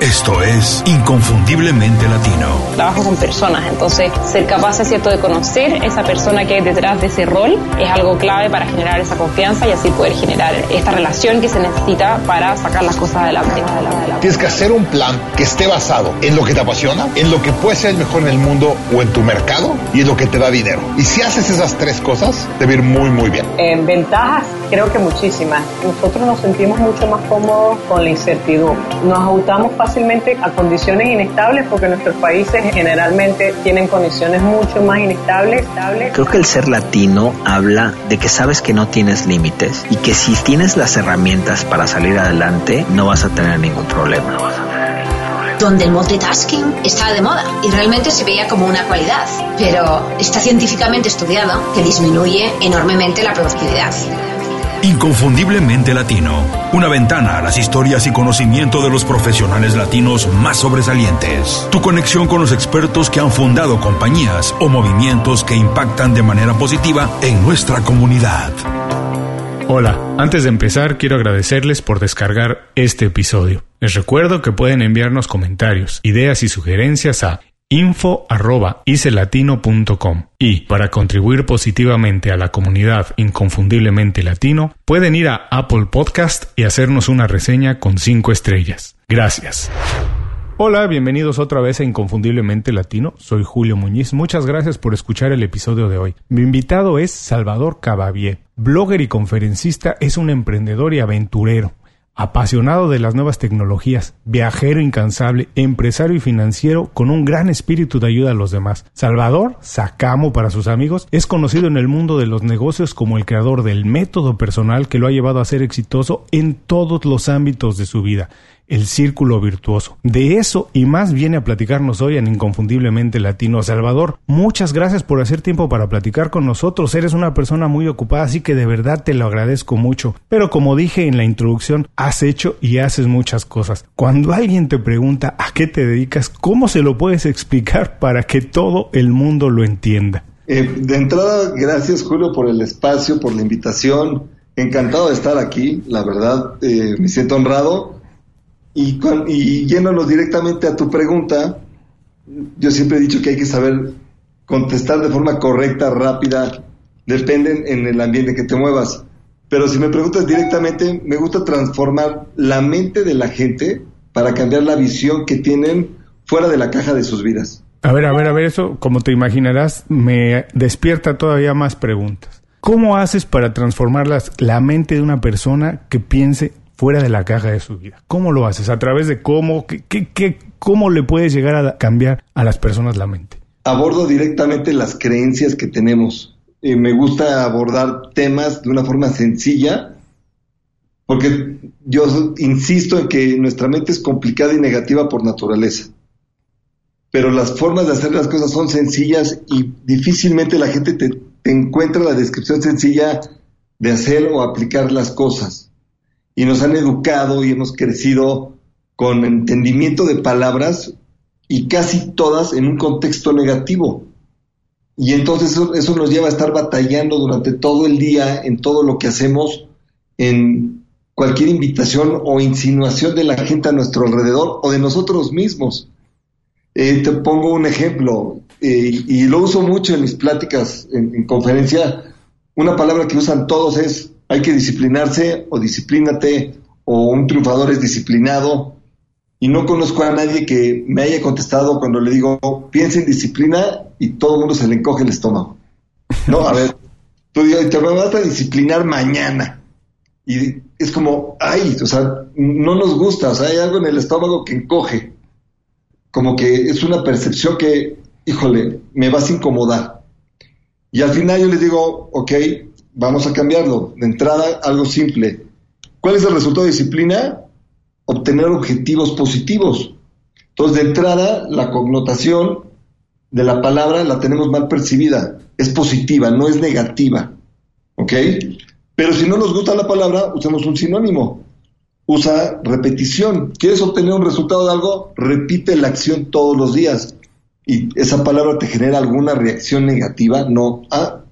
Esto es Inconfundiblemente Latino. Trabajo con personas, entonces ser capaz, es cierto, de conocer esa persona que hay detrás de ese rol es algo clave para generar esa confianza y así poder generar esta relación que se necesita para sacar las cosas adelante. Tienes que hacer un plan que esté basado en lo que te apasiona, en lo que puede ser el mejor en el mundo o en tu mercado y en lo que te da dinero. Y si haces esas tres cosas, te va a ir muy, muy bien. En ventajas, creo que muchísimas. Nosotros nos sentimos mucho más cómodos con la incertidumbre. Nos ajustamos fácilmente a condiciones inestables porque nuestros países generalmente tienen condiciones mucho más inestables. Creo que el ser latino habla de que sabes que no tienes límites y que si tienes las herramientas para salir adelante no vas a tener ningún problema. No vas a tener donde el multitasking estaba de moda y realmente se veía como una cualidad, pero está científicamente estudiado que disminuye enormemente la productividad. Inconfundiblemente Latino, una ventana a las historias y conocimiento de los profesionales latinos más sobresalientes. Tu conexión con los expertos que han fundado compañías o movimientos que impactan de manera positiva en nuestra comunidad. Hola, antes de empezar quiero agradecerles por descargar este episodio. Les recuerdo que pueden enviarnos comentarios, ideas y sugerencias a info.icelatino.com y para contribuir positivamente a la comunidad inconfundiblemente latino pueden ir a Apple Podcast y hacernos una reseña con 5 estrellas. Gracias. Hola, bienvenidos otra vez a Inconfundiblemente Latino. Soy Julio Muñiz. Muchas gracias por escuchar el episodio de hoy. Mi invitado es Salvador Cabavier. Blogger y conferencista, es un emprendedor y aventurero apasionado de las nuevas tecnologías, viajero incansable, empresario y financiero con un gran espíritu de ayuda a los demás. Salvador, Sacamo para sus amigos, es conocido en el mundo de los negocios como el creador del método personal que lo ha llevado a ser exitoso en todos los ámbitos de su vida el círculo virtuoso. De eso y más viene a platicarnos hoy en Inconfundiblemente Latino. Salvador, muchas gracias por hacer tiempo para platicar con nosotros. Eres una persona muy ocupada, así que de verdad te lo agradezco mucho. Pero como dije en la introducción, has hecho y haces muchas cosas. Cuando alguien te pregunta a qué te dedicas, ¿cómo se lo puedes explicar para que todo el mundo lo entienda? Eh, de entrada, gracias Julio por el espacio, por la invitación. Encantado de estar aquí, la verdad, eh, me siento honrado y, y yéndonos directamente a tu pregunta, yo siempre he dicho que hay que saber contestar de forma correcta, rápida, dependen en el ambiente que te muevas. Pero si me preguntas directamente, me gusta transformar la mente de la gente para cambiar la visión que tienen fuera de la caja de sus vidas. A ver, a ver, a ver, eso, como te imaginarás, me despierta todavía más preguntas. ¿Cómo haces para transformar la mente de una persona que piense fuera de la caja de su vida. ¿Cómo lo haces? ¿A través de cómo? ¿Qué, qué, cómo le puedes llegar a cambiar a las personas la mente? Abordo directamente las creencias que tenemos. Eh, me gusta abordar temas de una forma sencilla, porque yo insisto en que nuestra mente es complicada y negativa por naturaleza. Pero las formas de hacer las cosas son sencillas y difícilmente la gente te encuentra la descripción sencilla de hacer o aplicar las cosas y nos han educado y hemos crecido con entendimiento de palabras y casi todas en un contexto negativo. Y entonces eso, nos lleva a estar batallando durante todo el día en todo lo que hacemos, en cualquier invitación o insinuación de la gente a nuestro alrededor o de nosotros mismos. Eh, te pongo un ejemplo, eh, y lo uso mucho en mis pláticas en, en conferencia. Una palabra que usan todos es hay que disciplinarse o disciplínate o un triunfador es disciplinado. Y no conozco a nadie que me haya contestado cuando le digo, piensa en disciplina y todo el mundo se le encoge el estómago. No, a ver, tú dices, te vas a disciplinar mañana. Y es como, ay, o sea, no nos gusta, o sea, hay algo en el estómago que encoge. Como que es una percepción que, híjole, me vas a incomodar. Y al final yo les digo, ok, Vamos a cambiarlo. De entrada, algo simple. ¿Cuál es el resultado de disciplina? Obtener objetivos positivos. Entonces, de entrada, la connotación de la palabra la tenemos mal percibida. Es positiva, no es negativa. ¿Ok? Pero si no nos gusta la palabra, usamos un sinónimo. Usa repetición. ¿Quieres obtener un resultado de algo? Repite la acción todos los días. Y esa palabra te genera alguna reacción negativa, no. Ah,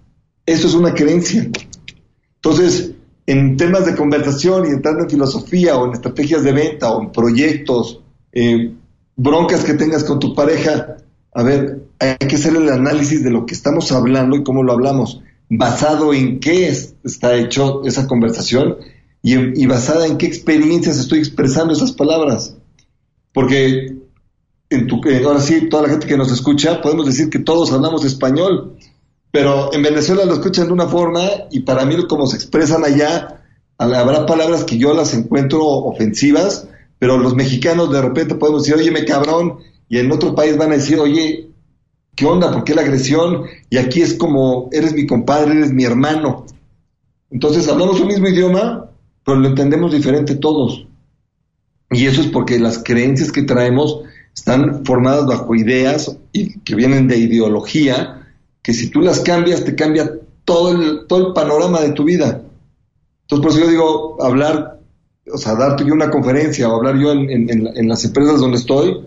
eso es una creencia. Entonces, en temas de conversación y entrando en filosofía o en estrategias de venta o en proyectos, eh, broncas que tengas con tu pareja. A ver, hay que hacer el análisis de lo que estamos hablando y cómo lo hablamos, basado en qué está hecho esa conversación y, basada en qué experiencias estoy expresando esas palabras. Porque en tu, eh, ahora sí, toda la gente que nos escucha, podemos decir que todos hablamos español, pero en Venezuela lo escuchan de una forma y para mí como se expresan allá, habrá palabras que yo las encuentro ofensivas, pero los mexicanos de repente podemos decir, oye, me cabrón, y en otro país van a decir, oye, ¿qué onda? ¿Por qué la agresión? Y aquí es como, eres mi compadre, eres mi hermano. Entonces hablamos un mismo idioma, pero lo entendemos diferente todos. Y eso es porque las creencias que traemos están formadas bajo ideas y que vienen de ideología, que si tú las cambias, te cambia todo el, todo el panorama de tu vida. Entonces, por eso yo digo, hablar, o sea, darte yo una conferencia o hablar yo en, en las empresas donde estoy,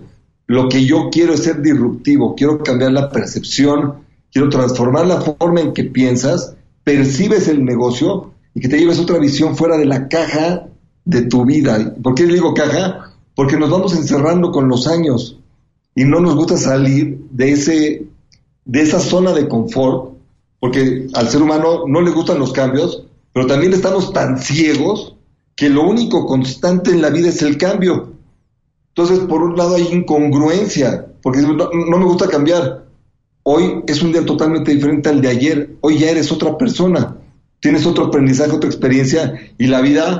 lo que yo quiero es ser disruptivo, quiero cambiar la percepción, quiero transformar la forma en que piensas, percibes el negocio y que te lleves otra visión fuera de la caja de tu vida. ¿Por qué digo caja? Porque nos vamos encerrando con los años y no nos gusta salir de, ese, de esa zona de confort, porque al ser humano no le gustan los cambios, pero también estamos tan ciegos que lo único constante en la vida es el cambio. Entonces, por un lado hay incongruencia, porque no, no me gusta cambiar. Hoy es un día totalmente diferente al de ayer. Hoy ya eres otra persona tienes otro aprendizaje, otra experiencia y la vida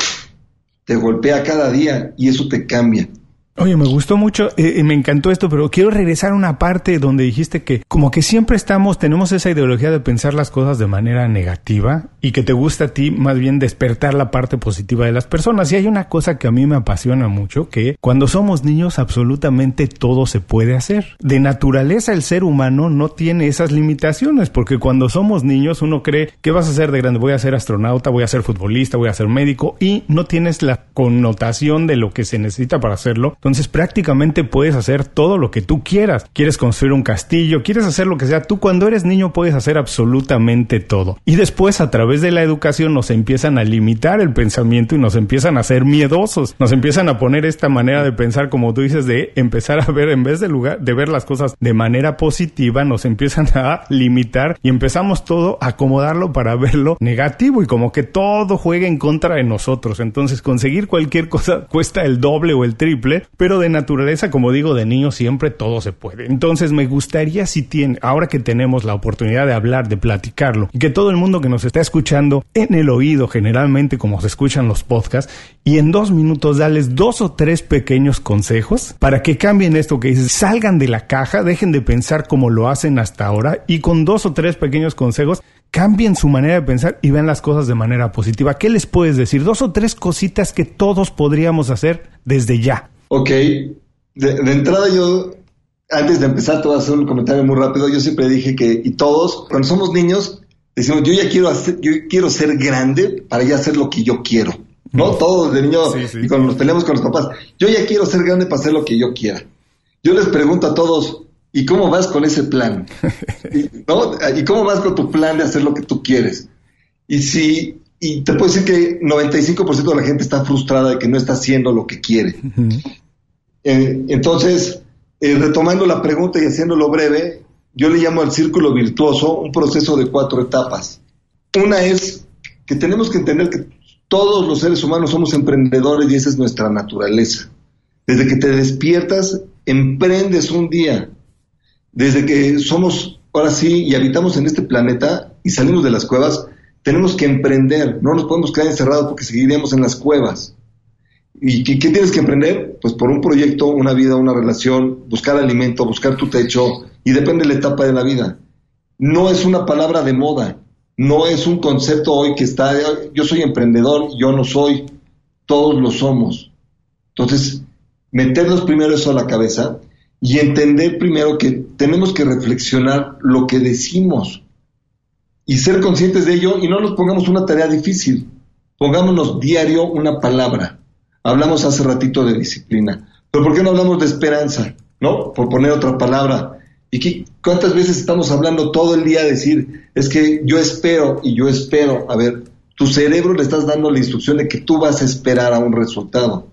te golpea cada día y eso te cambia. Oye, me gustó mucho, eh, me encantó esto, pero quiero regresar a una parte donde dijiste que como que siempre estamos, tenemos esa ideología de pensar las cosas de manera negativa y que te gusta a ti más bien despertar la parte positiva de las personas. Y hay una cosa que a mí me apasiona mucho, que cuando somos niños absolutamente todo se puede hacer. De naturaleza el ser humano no tiene esas limitaciones, porque cuando somos niños uno cree, ¿qué vas a hacer de grande? Voy a ser astronauta, voy a ser futbolista, voy a ser médico y no tienes la connotación de lo que se necesita para hacerlo entonces prácticamente puedes hacer todo lo que tú quieras. Quieres construir un castillo, quieres hacer lo que sea. Tú cuando eres niño puedes hacer absolutamente todo. Y después a través de la educación nos empiezan a limitar el pensamiento y nos empiezan a hacer miedosos. Nos empiezan a poner esta manera de pensar, como tú dices, de empezar a ver en vez de lugar de ver las cosas de manera positiva, nos empiezan a limitar y empezamos todo a acomodarlo para verlo negativo y como que todo juega en contra de nosotros. Entonces conseguir cualquier cosa cuesta el doble o el triple pero de naturaleza, como digo, de niño siempre todo se puede. Entonces me gustaría si tiene, ahora que tenemos la oportunidad de hablar, de platicarlo, y que todo el mundo que nos está escuchando en el oído, generalmente como se escuchan los podcasts, y en dos minutos darles dos o tres pequeños consejos para que cambien esto que dices, salgan de la caja, dejen de pensar como lo hacen hasta ahora, y con dos o tres pequeños consejos cambien su manera de pensar y vean las cosas de manera positiva. ¿Qué les puedes decir? Dos o tres cositas que todos podríamos hacer desde ya. Ok, de, entrada yo, antes de empezar, te voy a hacer un comentario muy rápido. Yo siempre dije que, y todos, cuando somos niños, decimos, yo ya quiero hacer, yo quiero ser grande para ya hacer lo que yo quiero. ¿No? Todos de niños, y cuando nos peleamos con los papás, yo ya quiero ser grande para hacer lo que yo quiera. Yo les pregunto a todos, ¿y cómo vas con ese plan? ¿No? ¿Y cómo vas con tu plan de hacer lo que tú quieres? Y si y te puedo decir que 95% de la gente está frustrada de que no está haciendo lo que quiere. Eh, entonces, eh, retomando la pregunta y haciéndolo breve, yo le llamo al círculo virtuoso un proceso de cuatro etapas. Una es que tenemos que entender que todos los seres humanos somos emprendedores y esa es nuestra naturaleza. Desde que te despiertas, emprendes un día. Desde que somos, ahora sí, y habitamos en este planeta y salimos de las cuevas, tenemos que emprender, no nos podemos quedar encerrados porque seguiremos en las cuevas. ¿Y qué, tienes que emprender? Pues por un proyecto, una vida, una relación, buscar alimento, buscar tu techo, y depende de la etapa de la vida. No es una palabra de moda, no es un concepto hoy que está, yo soy emprendedor, yo no soy, todos lo somos. Entonces, meternos primero eso a la cabeza y entender primero que tenemos que reflexionar lo que decimos y ser conscientes de ello y no nos pongamos una tarea difícil. Pongámonos diario una palabra. Hablamos hace ratito de disciplina. Pero ¿por qué no hablamos de esperanza? ¿No? Por poner otra palabra. ¿Y cuántas veces estamos hablando todo el día decir, es que yo espero y yo espero? A ver, tu cerebro le estás dando la instrucción de que tú vas a esperar a un resultado.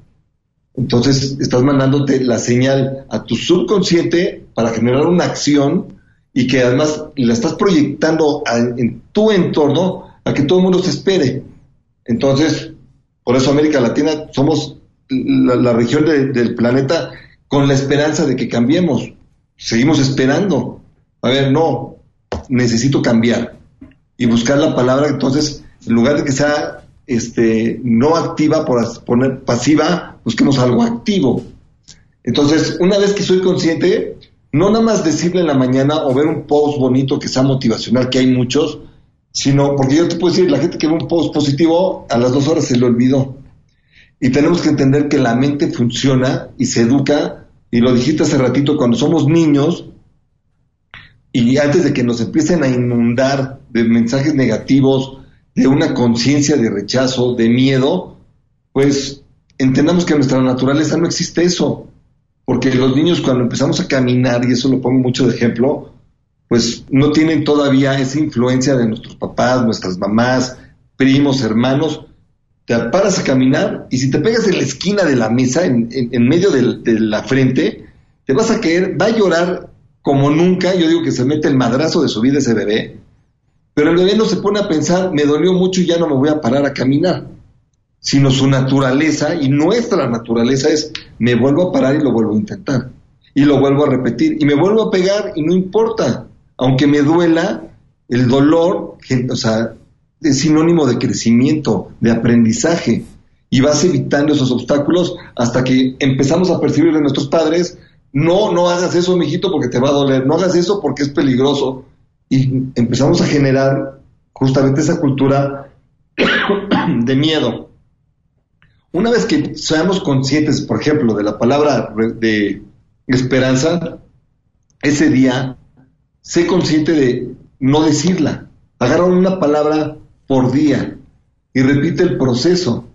Entonces estás mandándote la señal a tu subconsciente para generar una acción y que además la estás proyectando en tu entorno a que todo el mundo se espere. Entonces, por eso América Latina somos la, región del planeta con la esperanza de que cambiemos. Seguimos esperando. A ver, no, necesito cambiar y buscar la palabra. Entonces, en lugar de que sea este, no activa por poner pasiva, busquemos algo activo. Entonces, una vez que soy consciente, no nada más decirle en la mañana o ver un post bonito que sea motivacional, que hay muchos, sino porque yo te puedo decir, la gente que ve un post positivo, a las dos horas se le olvidó. Y tenemos que entender que la mente funciona y se educa, y lo dijiste hace ratito, cuando somos niños, y antes de que nos empiecen a inundar de mensajes negativos, de una conciencia de rechazo, de miedo, pues entendamos que en nuestra naturaleza no existe eso. Porque los niños cuando empezamos a caminar, y eso lo pongo mucho de ejemplo, pues no tienen todavía esa influencia de nuestros papás, nuestras mamás, primos, hermanos. Te paras a caminar y si te pegas en la esquina de la mesa, en, medio de, de, la frente, te vas a caer, va a llorar como nunca. Yo digo que se mete el madrazo de su vida ese bebé. Pero el bebé no se pone a pensar, me dolió mucho y ya no me voy a parar a caminar sino su naturaleza y nuestra naturaleza es me vuelvo a parar y lo vuelvo a intentar y lo vuelvo a repetir y me vuelvo a pegar y no importa, aunque me duela, el dolor, es sinónimo de crecimiento, de aprendizaje y vas evitando esos obstáculos hasta que empezamos a percibir de nuestros padres, no, no hagas eso, mijito, porque te va a doler, no hagas eso porque es peligroso y empezamos a generar justamente esa cultura de miedo una vez que seamos conscientes, por ejemplo, de la palabra de esperanza, ese día, sé consciente de no decirla. Agarra una palabra por día y repite el proceso.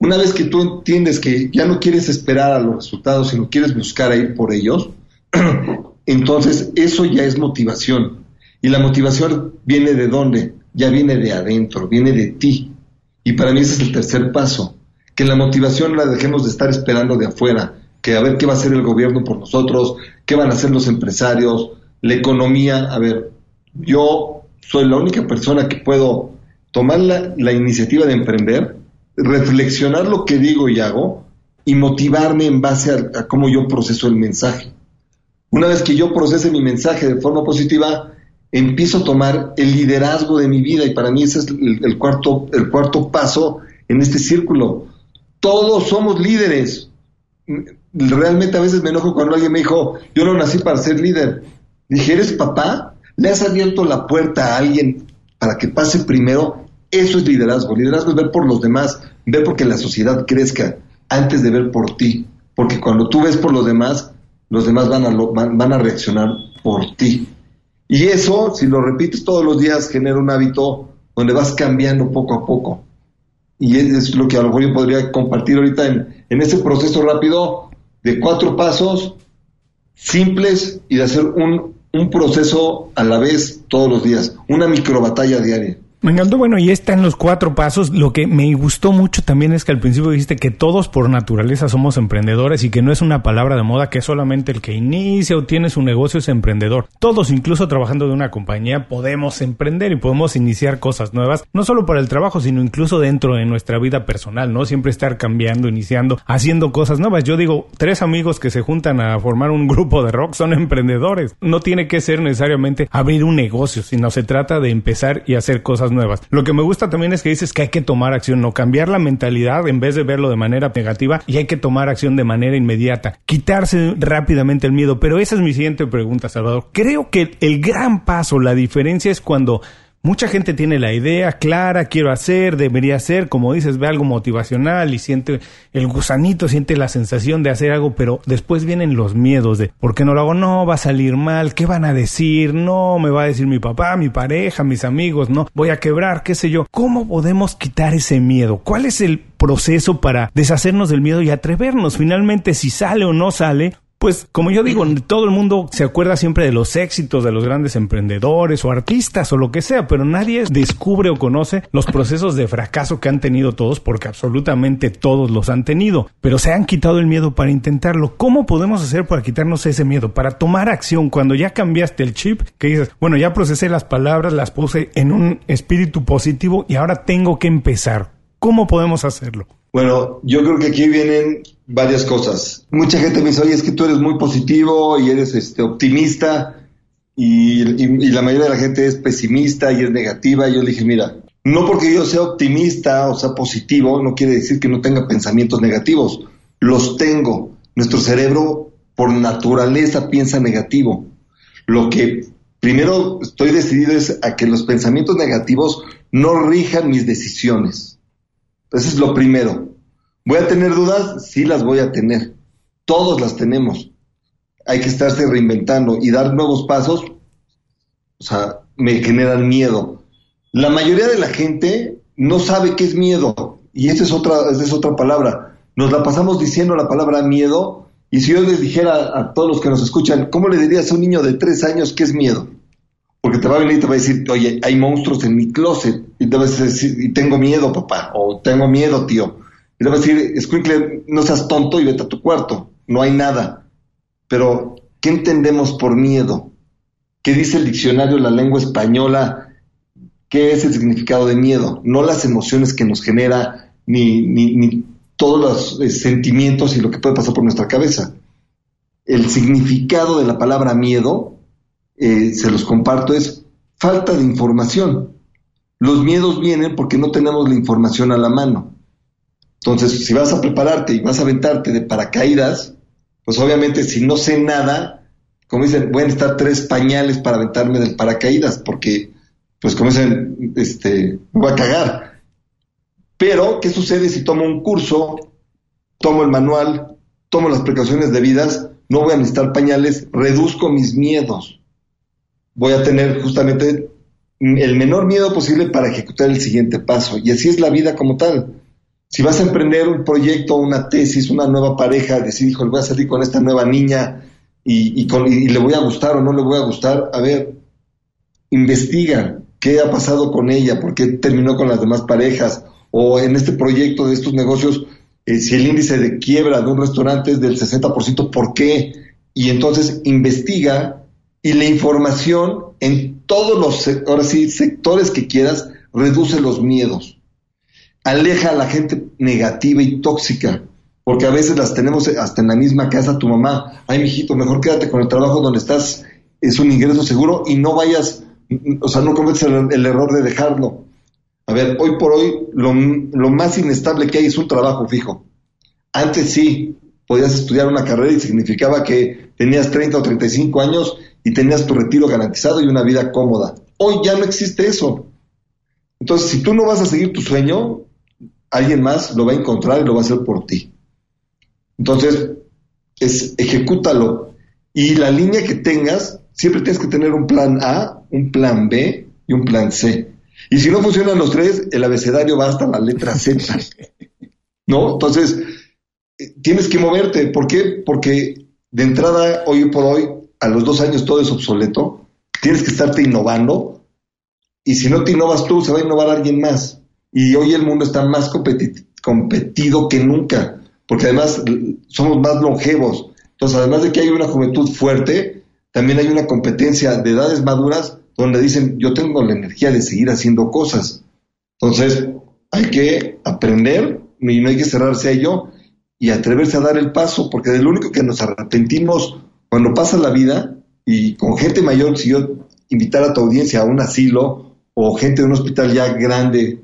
Una vez que tú entiendes que ya no quieres esperar a los resultados, sino quieres buscar a ir por ellos, entonces eso ya es motivación. Y la motivación viene de dónde? Ya viene de adentro, viene de ti. Y para mí ese es el tercer paso que la motivación la dejemos de estar esperando de afuera, que a ver qué va a hacer el gobierno por nosotros, qué van a hacer los empresarios, la economía. A ver, yo soy la única persona que puedo tomar la, iniciativa de emprender, reflexionar lo que digo y hago y motivarme en base a, cómo yo proceso el mensaje. Una vez que yo procese mi mensaje de forma positiva, empiezo a tomar el liderazgo de mi vida y para mí ese es el cuarto, el cuarto paso en este círculo todos somos líderes. Realmente a veces me enojo cuando alguien me dijo, yo no nací para ser líder. Dije, ¿eres papá? ¿Le has abierto la puerta a alguien para que pase primero? Eso es liderazgo. Liderazgo es ver por los demás, ver porque la sociedad crezca antes de ver por ti. Porque cuando tú ves por los demás, los demás van a, van a reaccionar por ti. Y eso, si lo repites todos los días, genera un hábito donde vas cambiando poco a poco y es, lo que a lo mejor yo podría compartir ahorita en, en ese proceso rápido de cuatro pasos simples y de hacer un, un proceso a la vez todos los días, una micro batalla diaria. Encantó, bueno, y está en los cuatro pasos. Lo que me gustó mucho también es que al principio dijiste que todos por naturaleza somos emprendedores y que no es una palabra de moda que solamente el que inicia o tiene su negocio es emprendedor. Todos, incluso trabajando de una compañía, podemos emprender y podemos iniciar cosas nuevas, no solo para el trabajo, sino incluso dentro de nuestra vida personal, ¿no? Siempre estar cambiando, iniciando, haciendo cosas nuevas. Yo digo, tres amigos que se juntan a formar un grupo de rock son emprendedores. No tiene que ser necesariamente abrir un negocio, sino se trata de empezar y hacer cosas nuevas. Lo que me gusta también es que dices que hay que tomar acción, no cambiar la mentalidad en vez de verlo de manera negativa y hay que tomar acción de manera inmediata, quitarse rápidamente el miedo. Pero esa es mi siguiente pregunta, Salvador. Creo que el gran paso, la diferencia es cuando Mucha gente tiene la idea clara, quiero hacer, debería hacer, como dices, ve algo motivacional y siente el gusanito, siente la sensación de hacer algo, pero después vienen los miedos de, ¿por qué no lo hago? No, va a salir mal, ¿qué van a decir? No, me va a decir mi papá, mi pareja, mis amigos, no, voy a quebrar, qué sé yo. ¿Cómo podemos quitar ese miedo? ¿Cuál es el proceso para deshacernos del miedo y atrevernos? Finalmente, si sale o no sale, Pues como yo digo, todo el mundo se acuerda siempre de los éxitos de los grandes emprendedores o artistas o lo que sea, pero nadie descubre o conoce los procesos de fracaso que han tenido todos, porque absolutamente todos los han tenido, pero se han quitado el miedo para intentarlo. ¿Cómo podemos hacer para quitarnos ese miedo, para tomar acción cuando ya cambiaste el chip, que dices, bueno, ya procesé las palabras, las puse en un espíritu positivo y ahora tengo que empezar? ¿Cómo podemos hacerlo? Bueno, yo creo que aquí vienen varias cosas. Mucha gente me dice, oye, es que tú eres muy positivo y eres este, optimista y, la mayoría de la gente es pesimista y es negativa. Y yo le dije, mira, no porque yo sea optimista o sea positivo, no quiere decir que no tenga pensamientos negativos. Los tengo. Nuestro cerebro por naturaleza piensa negativo. Lo que primero estoy decidido es a que los pensamientos negativos no rijan mis decisiones. Eso es lo primero. ¿Voy a tener dudas? Sí las voy a tener. Todos las tenemos. Hay que estarse reinventando y dar nuevos pasos. O sea, me generan miedo. La mayoría de la gente no sabe qué es miedo. Y esa es otra, esa es otra palabra. Nos la pasamos diciendo la palabra miedo. Y si yo les dijera a todos los que nos escuchan, ¿cómo le dirías a un niño de tres años qué es miedo? Porque te va a venir y te va a decir, oye, hay monstruos en mi closet. Y te va a decir, y tengo miedo, papá. O tengo miedo, tío. Te va a decir, Squinkle, no seas tonto y vete a tu cuarto. No hay nada. Pero, ¿qué entendemos por miedo? ¿Qué dice el diccionario de la lengua española? ¿Qué es el significado de miedo? No las emociones que nos genera, ni todos los eh, sentimientos y lo que puede pasar por nuestra cabeza. El significado de la palabra miedo eh, se los comparto, es falta de información. Los miedos vienen porque no tenemos la información a la mano. Entonces, si vas a prepararte y vas a aventarte de paracaídas, pues obviamente si no sé nada, como dicen, voy a necesitar tres pañales para aventarme del paracaídas, porque, pues como dicen, este, me voy a cagar. Pero, ¿qué sucede si tomo un curso, tomo el manual, tomo las precauciones debidas, no voy a necesitar pañales, reduzco mis miedos? voy a tener justamente el menor miedo posible para ejecutar el siguiente paso. Y así es la vida como tal. Si vas a emprender un proyecto, una tesis, una nueva pareja, decir, hijo, voy a salir con esta nueva niña y, le voy a gustar o no le voy a gustar, a ver, investiga qué ha pasado con ella, por qué terminó con las demás parejas, o en este proyecto de estos negocios, eh, si el índice de quiebra de un restaurante es del 60%, ¿por qué? Y entonces investiga y la información en todos los ahora sí, sectores que quieras reduce los miedos. Aleja a la gente negativa y tóxica, porque a veces las tenemos hasta en la misma casa tu mamá. Ay, mijito, mejor quédate con el trabajo donde estás, es un ingreso seguro y no vayas, o sea, no cometes el, error de dejarlo. A ver, hoy por hoy lo, lo más inestable que hay es un trabajo fijo. Antes sí, podías estudiar una carrera y significaba que tenías 30 o 35 años y tenías tu retiro garantizado y una vida cómoda. Hoy ya no existe eso. Entonces, si tú no vas a seguir tu sueño, alguien más lo va a encontrar y lo va a hacer por ti. Entonces, es ejecútalo. Y la línea que tengas, siempre tienes que tener un plan A, un plan B y un plan C. Y si no funcionan los tres, el abecedario va hasta la letra Z. ¿No? Entonces, eh, tienes que moverte. ¿Por qué? Porque de entrada, hoy por hoy, a los dos años todo es obsoleto, tienes que estarte innovando y si no te innovas tú, se va a innovar alguien más. Y hoy el mundo está más competido que nunca, porque además somos más longevos. Entonces, además de que hay una juventud fuerte, también hay una competencia de edades maduras donde dicen, yo tengo la energía de seguir haciendo cosas. Entonces, hay que aprender y no hay que cerrarse a ello y atreverse a dar el paso, porque de lo único que nos arrepentimos cuando pasa la vida y con gente mayor, si yo invitar a tu audiencia a un asilo o gente de un hospital ya grande,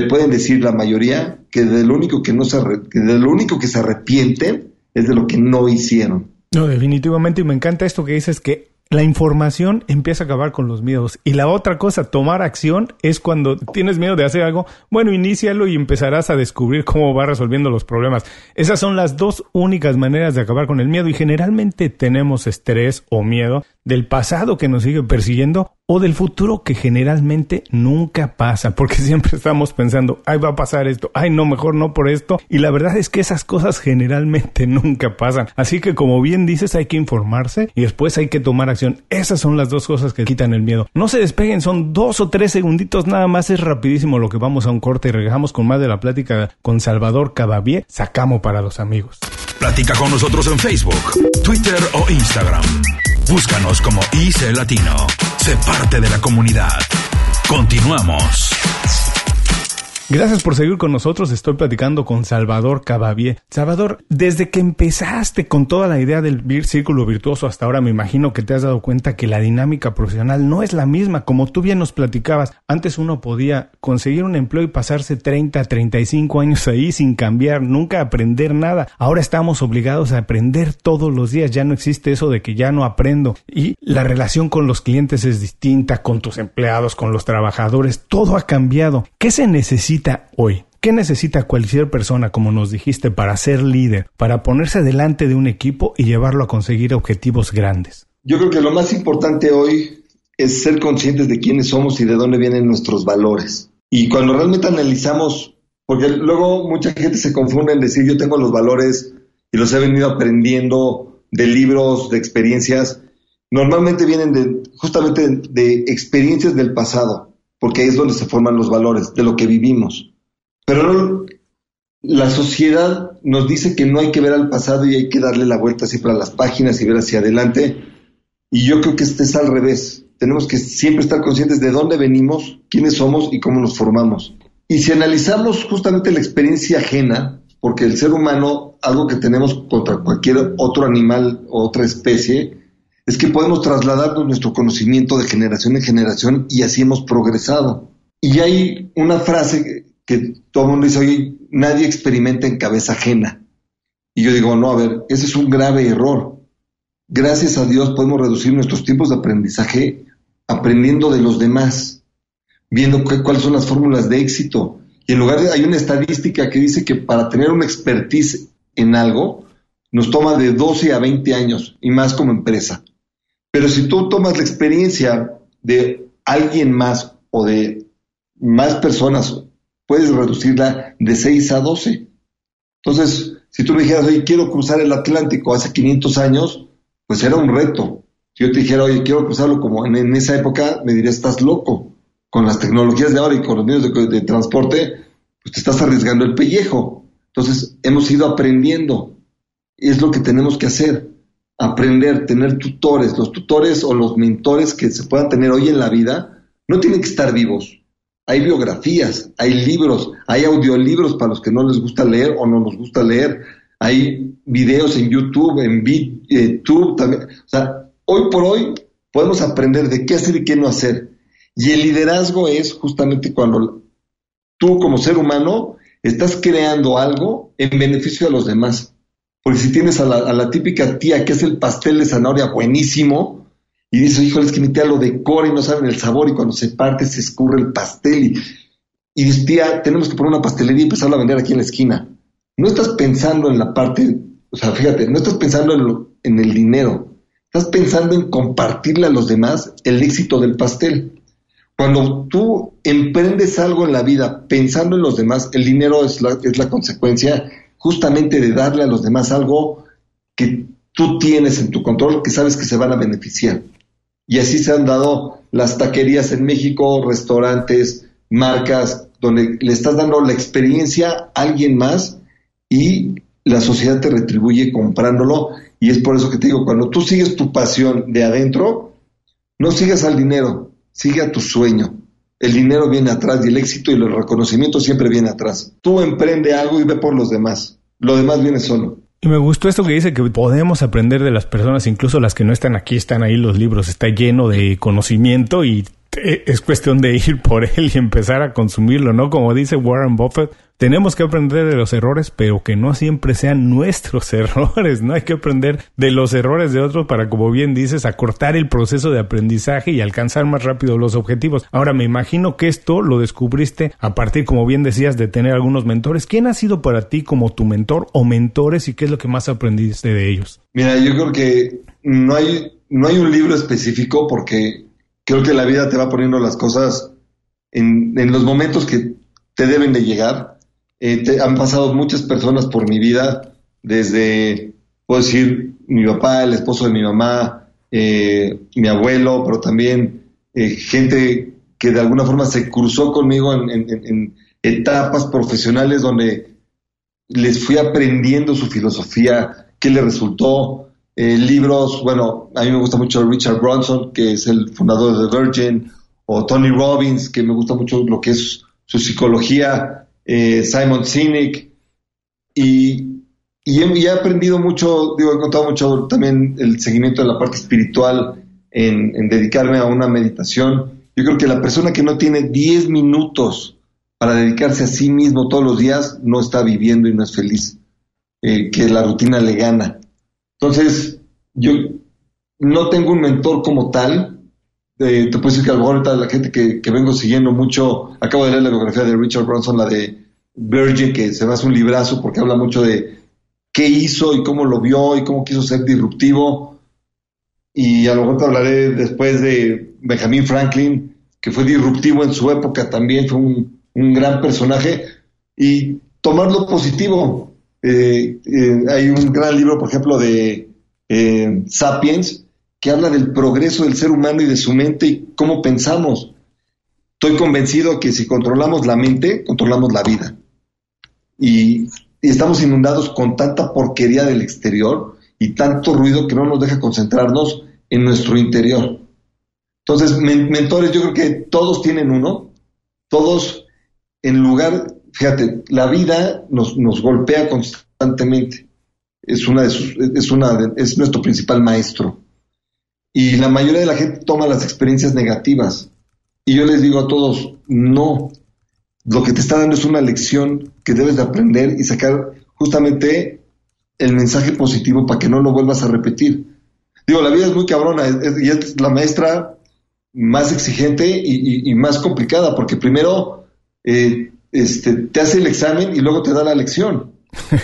te pueden decir la mayoría que de lo único que no se que de lo único que se arrepienten es de lo que no hicieron. No, definitivamente, y me encanta esto que dices que la información empieza a acabar con los miedos. Y la otra cosa, tomar acción, es cuando tienes miedo de hacer algo, bueno, inícialo y empezarás a descubrir cómo va resolviendo los problemas. Esas son las dos únicas maneras de acabar con el miedo y generalmente tenemos estrés o miedo del pasado que nos sigue persiguiendo o del futuro que generalmente nunca pasa, porque siempre estamos pensando, ay va a pasar esto, ay no, mejor no por esto, y la verdad es que esas cosas generalmente nunca pasan. Así que como bien dices, hay que informarse y después hay que tomar acción. Esas son las dos cosas que quitan el miedo. No se despeguen, son dos o tres segunditos nada más, es rapidísimo lo que vamos a un corte y regresamos con más de la plática con Salvador Cadavier, sacamos para los amigos. Platica con nosotros en Facebook, Twitter o Instagram. Búscanos como IC Latino. Sé parte de la comunidad. Continuamos. Gracias por seguir con nosotros. Estoy platicando con Salvador Cavavier. Salvador, desde que empezaste con toda la idea del círculo virtuoso hasta ahora, me imagino que te has dado cuenta que la dinámica profesional no es la misma. Como tú bien nos platicabas, antes uno podía conseguir un empleo y pasarse 30, 35 años ahí sin cambiar, nunca aprender nada. Ahora estamos obligados a aprender todos los días. Ya no existe eso de que ya no aprendo. Y la relación con los clientes es distinta, con tus empleados, con los trabajadores. Todo ha cambiado. ¿Qué se necesita? Hoy? ¿Qué necesita cualquier persona, como nos dijiste, para ser líder, para ponerse delante de un equipo y llevarlo a conseguir objetivos grandes? Yo creo que lo más importante hoy es ser conscientes de quiénes somos y de dónde vienen nuestros valores. Y cuando realmente analizamos, porque luego mucha gente se confunde en decir yo tengo los valores y los he venido aprendiendo de libros, de experiencias, normalmente vienen de justamente de experiencias del pasado porque ahí es donde se forman los valores, de lo que vivimos. Pero la sociedad nos dice que no hay que ver al pasado y hay que darle la vuelta siempre a las páginas y ver hacia adelante. Y yo creo que este es al revés. Tenemos que siempre estar conscientes de dónde venimos, quiénes somos y cómo nos formamos. Y si analizamos justamente la experiencia ajena, porque el ser humano, algo que tenemos contra cualquier otro animal o otra especie, es que podemos trasladarnos nuestro conocimiento de generación en generación y así hemos progresado. Y hay una frase que todo el mundo dice, oye, nadie experimenta en cabeza ajena. Y yo digo, no, a ver, ese es un grave error. Gracias a Dios podemos reducir nuestros tiempos de aprendizaje aprendiendo de los demás, viendo cuáles son las fórmulas de éxito. Y en lugar de, hay una estadística que dice que para tener una expertise en algo, nos toma de 12 a 20 años y más como empresa. Pero si tú tomas la experiencia de alguien más o de más personas, puedes reducirla de 6 a 12. Entonces, si tú me dijeras, oye, quiero cruzar el Atlántico hace 500 años, pues era un reto. Si yo te dijera, oye, quiero cruzarlo como en, esa época, me diría, estás loco. Con las tecnologías de ahora y con los medios de, de transporte, pues te estás arriesgando el pellejo. Entonces, hemos ido aprendiendo. Es lo que tenemos que hacer aprender, tener tutores. Los tutores o los mentores que se puedan tener hoy en la vida no tienen que estar vivos. Hay biografías, hay libros, hay audiolibros para los que no les gusta leer o no nos gusta leer. Hay videos en YouTube, en YouTube también. O sea, hoy por hoy podemos aprender de qué hacer y qué no hacer. Y el liderazgo es justamente cuando tú como ser humano estás creando algo en beneficio de los demás. Porque si tienes a la, típica tía que es el pastel de zanahoria buenísimo, y dices, híjole, es que mi tía lo decora y no saben el sabor, y cuando se parte se escurre el pastel, y, y dices, tía, tenemos que poner una pastelería y empezarla a vender aquí en la esquina. No estás pensando en la parte, o sea, fíjate, no estás pensando en, en el dinero, estás pensando en compartirle a los demás el éxito del pastel. Cuando tú emprendes algo en la vida pensando en los demás, el dinero es la, es la consecuencia justamente de darle a los demás algo que tú tienes en tu control, que sabes que se van a beneficiar. Y así se han dado las taquerías en México, restaurantes, marcas, donde le estás dando la experiencia a alguien más y la sociedad te retribuye comprándolo. Y es por eso que te digo, cuando tú sigues tu pasión de adentro, no sigas al dinero, sigue a tu sueño el dinero viene atrás y el éxito y el reconocimiento siempre viene atrás. Tú emprende algo y ve por los demás. Lo demás viene solo. Y me gustó esto que dice que podemos aprender de las personas, incluso las que no están aquí, están ahí los libros, está lleno de conocimiento y es cuestión de ir por él y empezar a consumirlo, ¿no? Como dice Warren Buffett, tenemos que aprender de los errores, pero que no siempre sean nuestros errores, ¿no? Hay que aprender de los errores de otros para, como bien dices, acortar el proceso de aprendizaje y alcanzar más rápido los objetivos. Ahora, me imagino que esto lo descubriste a partir, como bien decías, de tener algunos mentores. ¿Quién ha sido para ti como tu mentor o mentores y qué es lo que más aprendiste de ellos? Mira, yo creo que no hay no hay un libro específico porque creo que la vida te va poniendo las cosas en, los momentos que te deben de llegar. Eh, han pasado muchas personas por mi vida, desde, puedo decir, mi papá, el esposo de mi mamá, eh, mi abuelo, pero también eh, gente que de alguna forma se cruzó conmigo en, etapas profesionales donde les fui aprendiendo su filosofía, qué le resultó, libros, bueno, a mí me gusta mucho Richard Bronson, que es el fundador de Virgin, o Tony Robbins, que me gusta mucho lo que es su psicología, eh, Simon Sinek, y, he, aprendido mucho, digo, he encontrado mucho también el seguimiento de la parte espiritual en, dedicarme a una meditación. Yo creo que la persona que no tiene 10 minutos para dedicarse a sí mismo todos los días no está viviendo y no es feliz, eh, que la rutina le gana. Entonces, yo no tengo un mentor como tal, te puedo decir que a lo mejor la gente que, vengo siguiendo mucho, acabo de leer la biografía de Richard Bronson, la de Virgin, que se me hace un librazo porque habla mucho de qué hizo y cómo lo vio y cómo quiso ser disruptivo. Y a lo mejor te hablaré después de Benjamin Franklin, que fue disruptivo en su época también, fue un, gran personaje. Y tomar lo positivo. Eh, eh, hay un gran libro, por ejemplo, de eh, Sapiens, que habla del progreso del ser humano y de su mente y cómo pensamos. Estoy convencido que si controlamos la mente, controlamos la vida. Y, estamos inundados con tanta porquería del exterior y tanto ruido que no nos deja concentrarnos en nuestro interior. Entonces, mentores, yo creo que todos tienen uno, todos en lugar, fíjate, la vida nos, golpea constantemente. Es una de sus, es una es nuestro principal maestro. Y la mayoría de la gente toma las experiencias negativas. Y yo les digo a todos, no. Lo que te está dando es una lección que debes de aprender y sacar justamente el mensaje positivo para que no lo vuelvas a repetir. Digo, la vida es muy cabrona y es la maestra más exigente y, más complicada, porque primero eh, este, te hace el examen y luego te da la lección.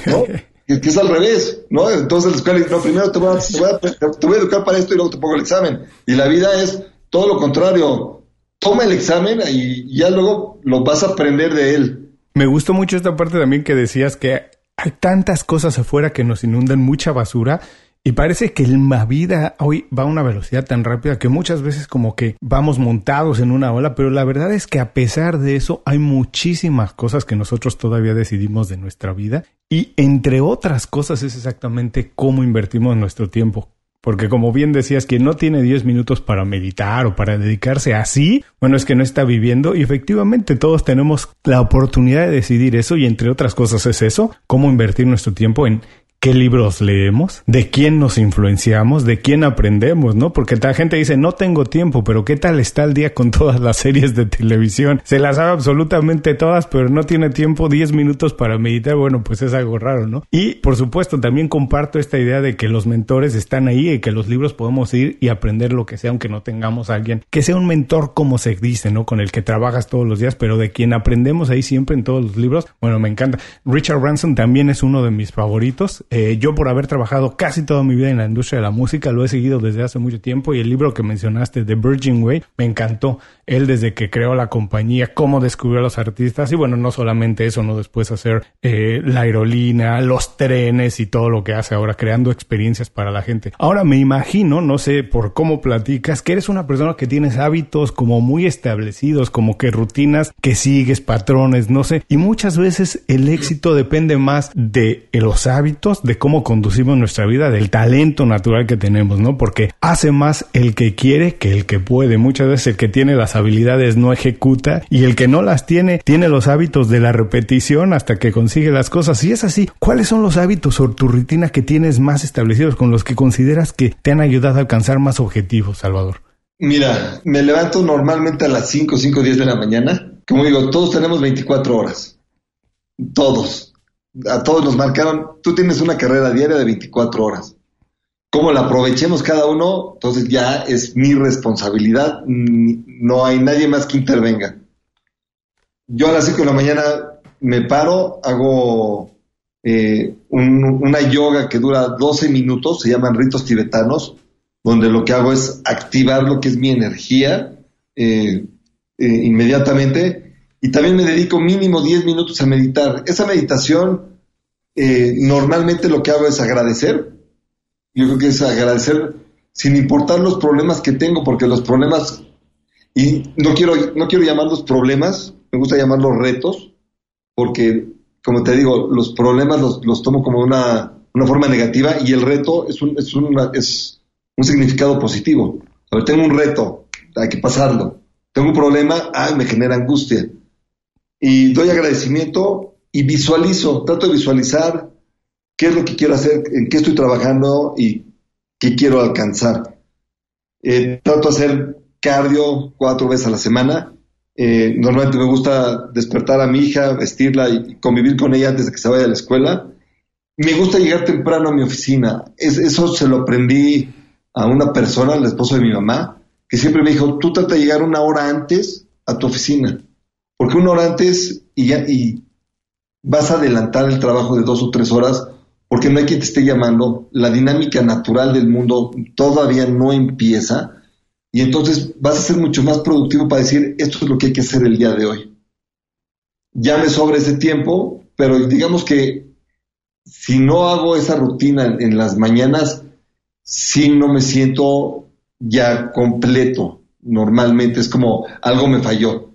¿no? que, es al revés, ¿no? Entonces la escuela no, primero te voy, a, te, voy a, educar para esto y luego te pongo el examen. Y la vida es todo lo contrario. Toma el examen y ya luego lo vas a aprender de él. Me gustó mucho esta parte también que decías que hay tantas cosas afuera que nos inundan mucha basura y parece que la vida hoy va a una velocidad tan rápida que muchas veces como que vamos montados en una ola, pero la verdad es que a pesar de eso hay muchísimas cosas que nosotros todavía decidimos de nuestra vida y entre otras cosas es exactamente cómo invertimos nuestro tiempo. Porque como bien decías, quien no tiene 10 minutos para meditar o para dedicarse así, bueno, es que no está viviendo y efectivamente todos tenemos la oportunidad de decidir eso y entre otras cosas es eso, cómo invertir nuestro tiempo en qué libros leemos, de quién nos influenciamos, de quién aprendemos, ¿no? Porque la gente dice, no tengo tiempo, pero ¿qué tal está el día con todas las series de televisión? Se las sabe absolutamente todas, pero no tiene tiempo 10 minutos para meditar. Bueno, pues es algo raro, ¿no? Y por supuesto, también comparto esta idea de que los mentores están ahí y que los libros podemos ir y aprender lo que sea, aunque no tengamos a alguien que sea un mentor, como se dice, ¿no? Con el que trabajas todos los días, pero de quien aprendemos ahí siempre en todos los libros. Bueno, me encanta. Richard Branson también es uno de mis favoritos. Eh, yo por haber trabajado casi toda mi vida en la industria de la música, lo he seguido desde hace mucho tiempo y el libro que mencionaste, The Virgin Way, me encantó. Él desde que creó la compañía, cómo descubrió a los artistas y bueno, no solamente eso, no después hacer eh, la aerolínea, los trenes y todo lo que hace ahora, creando experiencias para la gente. Ahora me imagino, no sé por cómo platicas, que eres una persona que tienes hábitos como muy establecidos, como que rutinas que sigues, patrones, no sé, y muchas veces el éxito depende más de los hábitos de cómo conducimos nuestra vida, del talento natural que tenemos, ¿no? Porque hace más el que quiere que el que puede. Muchas veces el que tiene las habilidades no ejecuta y el que no las tiene tiene los hábitos de la repetición hasta que consigue las cosas. Y es así, ¿cuáles son los hábitos o tu rutina que tienes más establecidos con los que consideras que te han ayudado a alcanzar más objetivos, Salvador? Mira, me levanto normalmente a las 5, 5, 10 de la mañana. Como digo, todos tenemos 24 horas. Todos a todos nos marcaron, tú tienes una carrera diaria de 24 horas. Cómo la aprovechemos cada uno, entonces ya es mi responsabilidad, no hay nadie más que intervenga. Yo a las 5 de la mañana me paro, hago eh, una yoga que dura 12 minutos, se llaman ritos tibetanos, donde lo que hago es activar lo que es mi energía eh, eh, inmediatamente y también me dedico mínimo 10 minutos a meditar. Esa meditación, eh, normalmente lo que hago es agradecer. Yo creo que es agradecer sin importar los problemas que tengo, porque los problemas, y no quiero, no quiero llamarlos problemas, me gusta llamarlos retos, porque, como te digo, los problemas los, tomo como una, una, forma negativa y el reto es un, es, es un significado positivo. Tengo un reto, hay que pasarlo. Tengo un problema, ah, me genera angustia y doy agradecimiento y visualizo, trato de visualizar qué es lo que quiero hacer, en qué estoy trabajando y qué quiero alcanzar. Eh, trato de hacer cardio cuatro veces a la semana. Eh, normalmente me gusta despertar a mi hija, vestirla y convivir con ella antes de que se vaya a la escuela. Me gusta llegar temprano a mi oficina. eso se lo aprendí a una persona, el esposo de mi mamá, que siempre me dijo, tú trata de llegar una hora antes a tu oficina. Porque una hora antes y, ya, y vas a adelantar el trabajo de dos o tres horas porque no hay quien te esté llamando, la dinámica natural del mundo todavía no empieza y entonces vas a ser mucho más productivo para decir esto es lo que hay que hacer el día de hoy. Ya me sobra ese tiempo, pero digamos que si no hago esa rutina en las mañanas, sí no me siento ya completo. Normalmente es como algo me falló.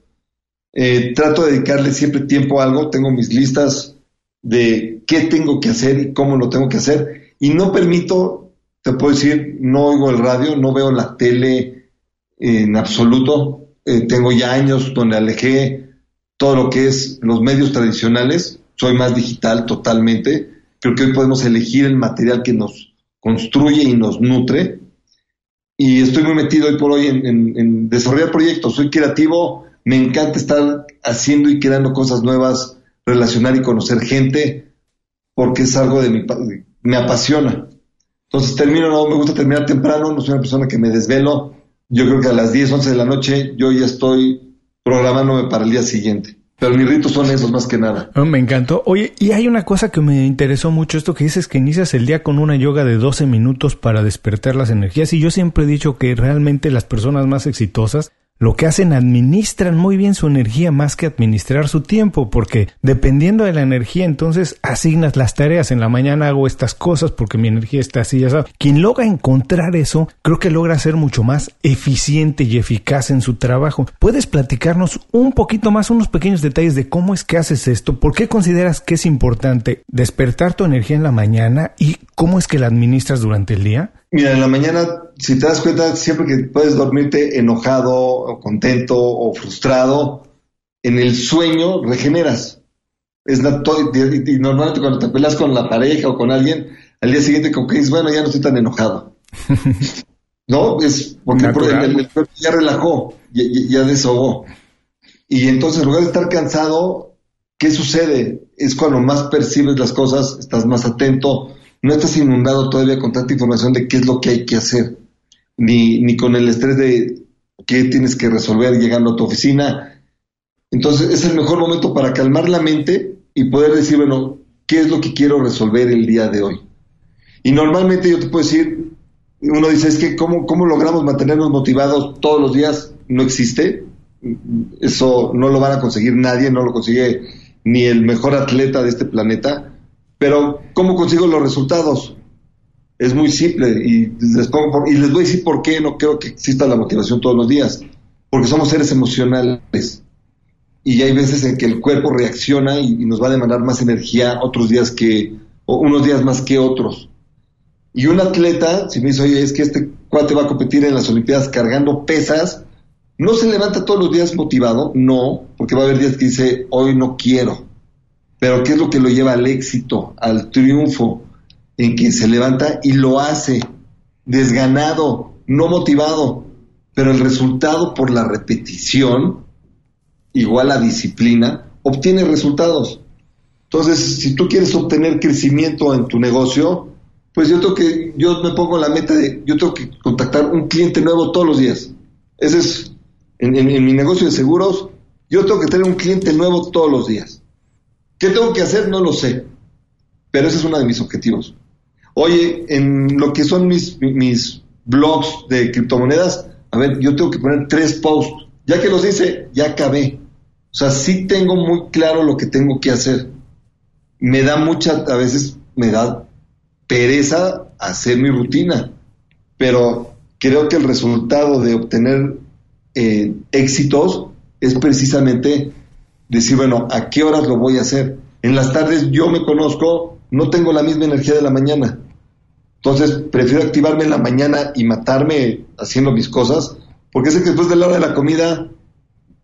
Eh, trato de dedicarle siempre tiempo a algo, tengo mis listas de qué tengo que hacer y cómo lo tengo que hacer. Y no permito, te puedo decir, no oigo el radio, no veo la tele en absoluto. Eh, tengo ya años donde alejé todo lo que es los medios tradicionales, soy más digital totalmente. Creo que hoy podemos elegir el material que nos construye y nos nutre. Y estoy muy metido hoy por hoy en desarrollar proyectos. Soy creativo me encanta estar haciendo y creando cosas nuevas, relacionar y conocer gente, porque es algo de mi, me apasiona. Entonces termino, no me gusta terminar temprano, no soy una persona que me desvelo. Yo creo que a las 10, 11 de la noche yo ya estoy programándome para el día siguiente. Pero mis ritos son esos más que nada. Me encantó. Oye, y hay una cosa que me interesó mucho, esto que dices que inicias el día con una yoga de 12 minutos para despertar las energías. Y yo siempre he dicho que realmente las personas más exitosas lo que hacen administran muy bien su energía más que administrar su tiempo, porque dependiendo de la energía, entonces asignas las tareas. En la mañana hago estas cosas porque mi energía está así, ya sabes. Quien logra encontrar eso, creo que logra ser mucho más eficiente y eficaz en su trabajo. ¿Puedes platicarnos un poquito más, unos pequeños detalles de cómo es que haces esto? ¿Por qué consideras que es importante despertar tu energía en la mañana y cómo es que la administras durante el día? Mira, en la mañana, si te das cuenta, siempre que puedes dormirte enojado o contento o frustrado, en el sueño regeneras. Es y normalmente cuando te peleas con la pareja o con alguien, al día siguiente como que dices, bueno, ya no estoy tan enojado. ¿No? Es porque el, cuerpo ya relajó, ya, ya desahogó. Y entonces, en lugar de estar cansado, ¿qué sucede? Es cuando más percibes las cosas, estás más atento, no estás inundado todavía con tanta información de qué es lo que hay que hacer, ni, ni con el estrés de qué tienes que resolver llegando a tu oficina. Entonces es el mejor momento para calmar la mente y poder decir, bueno, ¿qué es lo que quiero resolver el día de hoy? Y normalmente yo te puedo decir, uno dice, es que ¿cómo, cómo logramos mantenernos motivados todos los días? No existe. Eso no lo van a conseguir nadie, no lo consigue ni el mejor atleta de este planeta. Pero, ¿cómo consigo los resultados? Es muy simple y les, pongo y les voy a decir por qué no creo que exista la motivación todos los días. Porque somos seres emocionales y hay veces en que el cuerpo reacciona y, nos va a demandar más energía otros días que, o unos días más que otros. Y un atleta, si me dice, oye, es que este cuate va a competir en las Olimpiadas cargando pesas, no se levanta todos los días motivado, no, porque va a haber días que dice, hoy no quiero. Pero ¿qué es lo que lo lleva al éxito, al triunfo? En que se levanta y lo hace, desganado, no motivado, pero el resultado por la repetición, igual a disciplina, obtiene resultados. Entonces, si tú quieres obtener crecimiento en tu negocio, pues yo tengo que, yo me pongo la meta de, yo tengo que contactar un cliente nuevo todos los días. Ese es, en, en mi negocio de seguros, yo tengo que tener un cliente nuevo todos los días. ¿Qué tengo que hacer? No lo sé. Pero ese es uno de mis objetivos. Oye, en lo que son mis, blogs de criptomonedas, a ver, yo tengo que poner tres posts. Ya que los hice, ya acabé. O sea, sí tengo muy claro lo que tengo que hacer. Me da mucha, a veces me da pereza hacer mi rutina, pero creo que el resultado de obtener eh, éxitos es precisamente decir, bueno, ¿a qué horas lo voy a hacer? En las tardes yo me conozco, no tengo la misma energía de la mañana. Entonces prefiero activarme en la mañana y matarme haciendo mis cosas, porque sé que después de la hora de la comida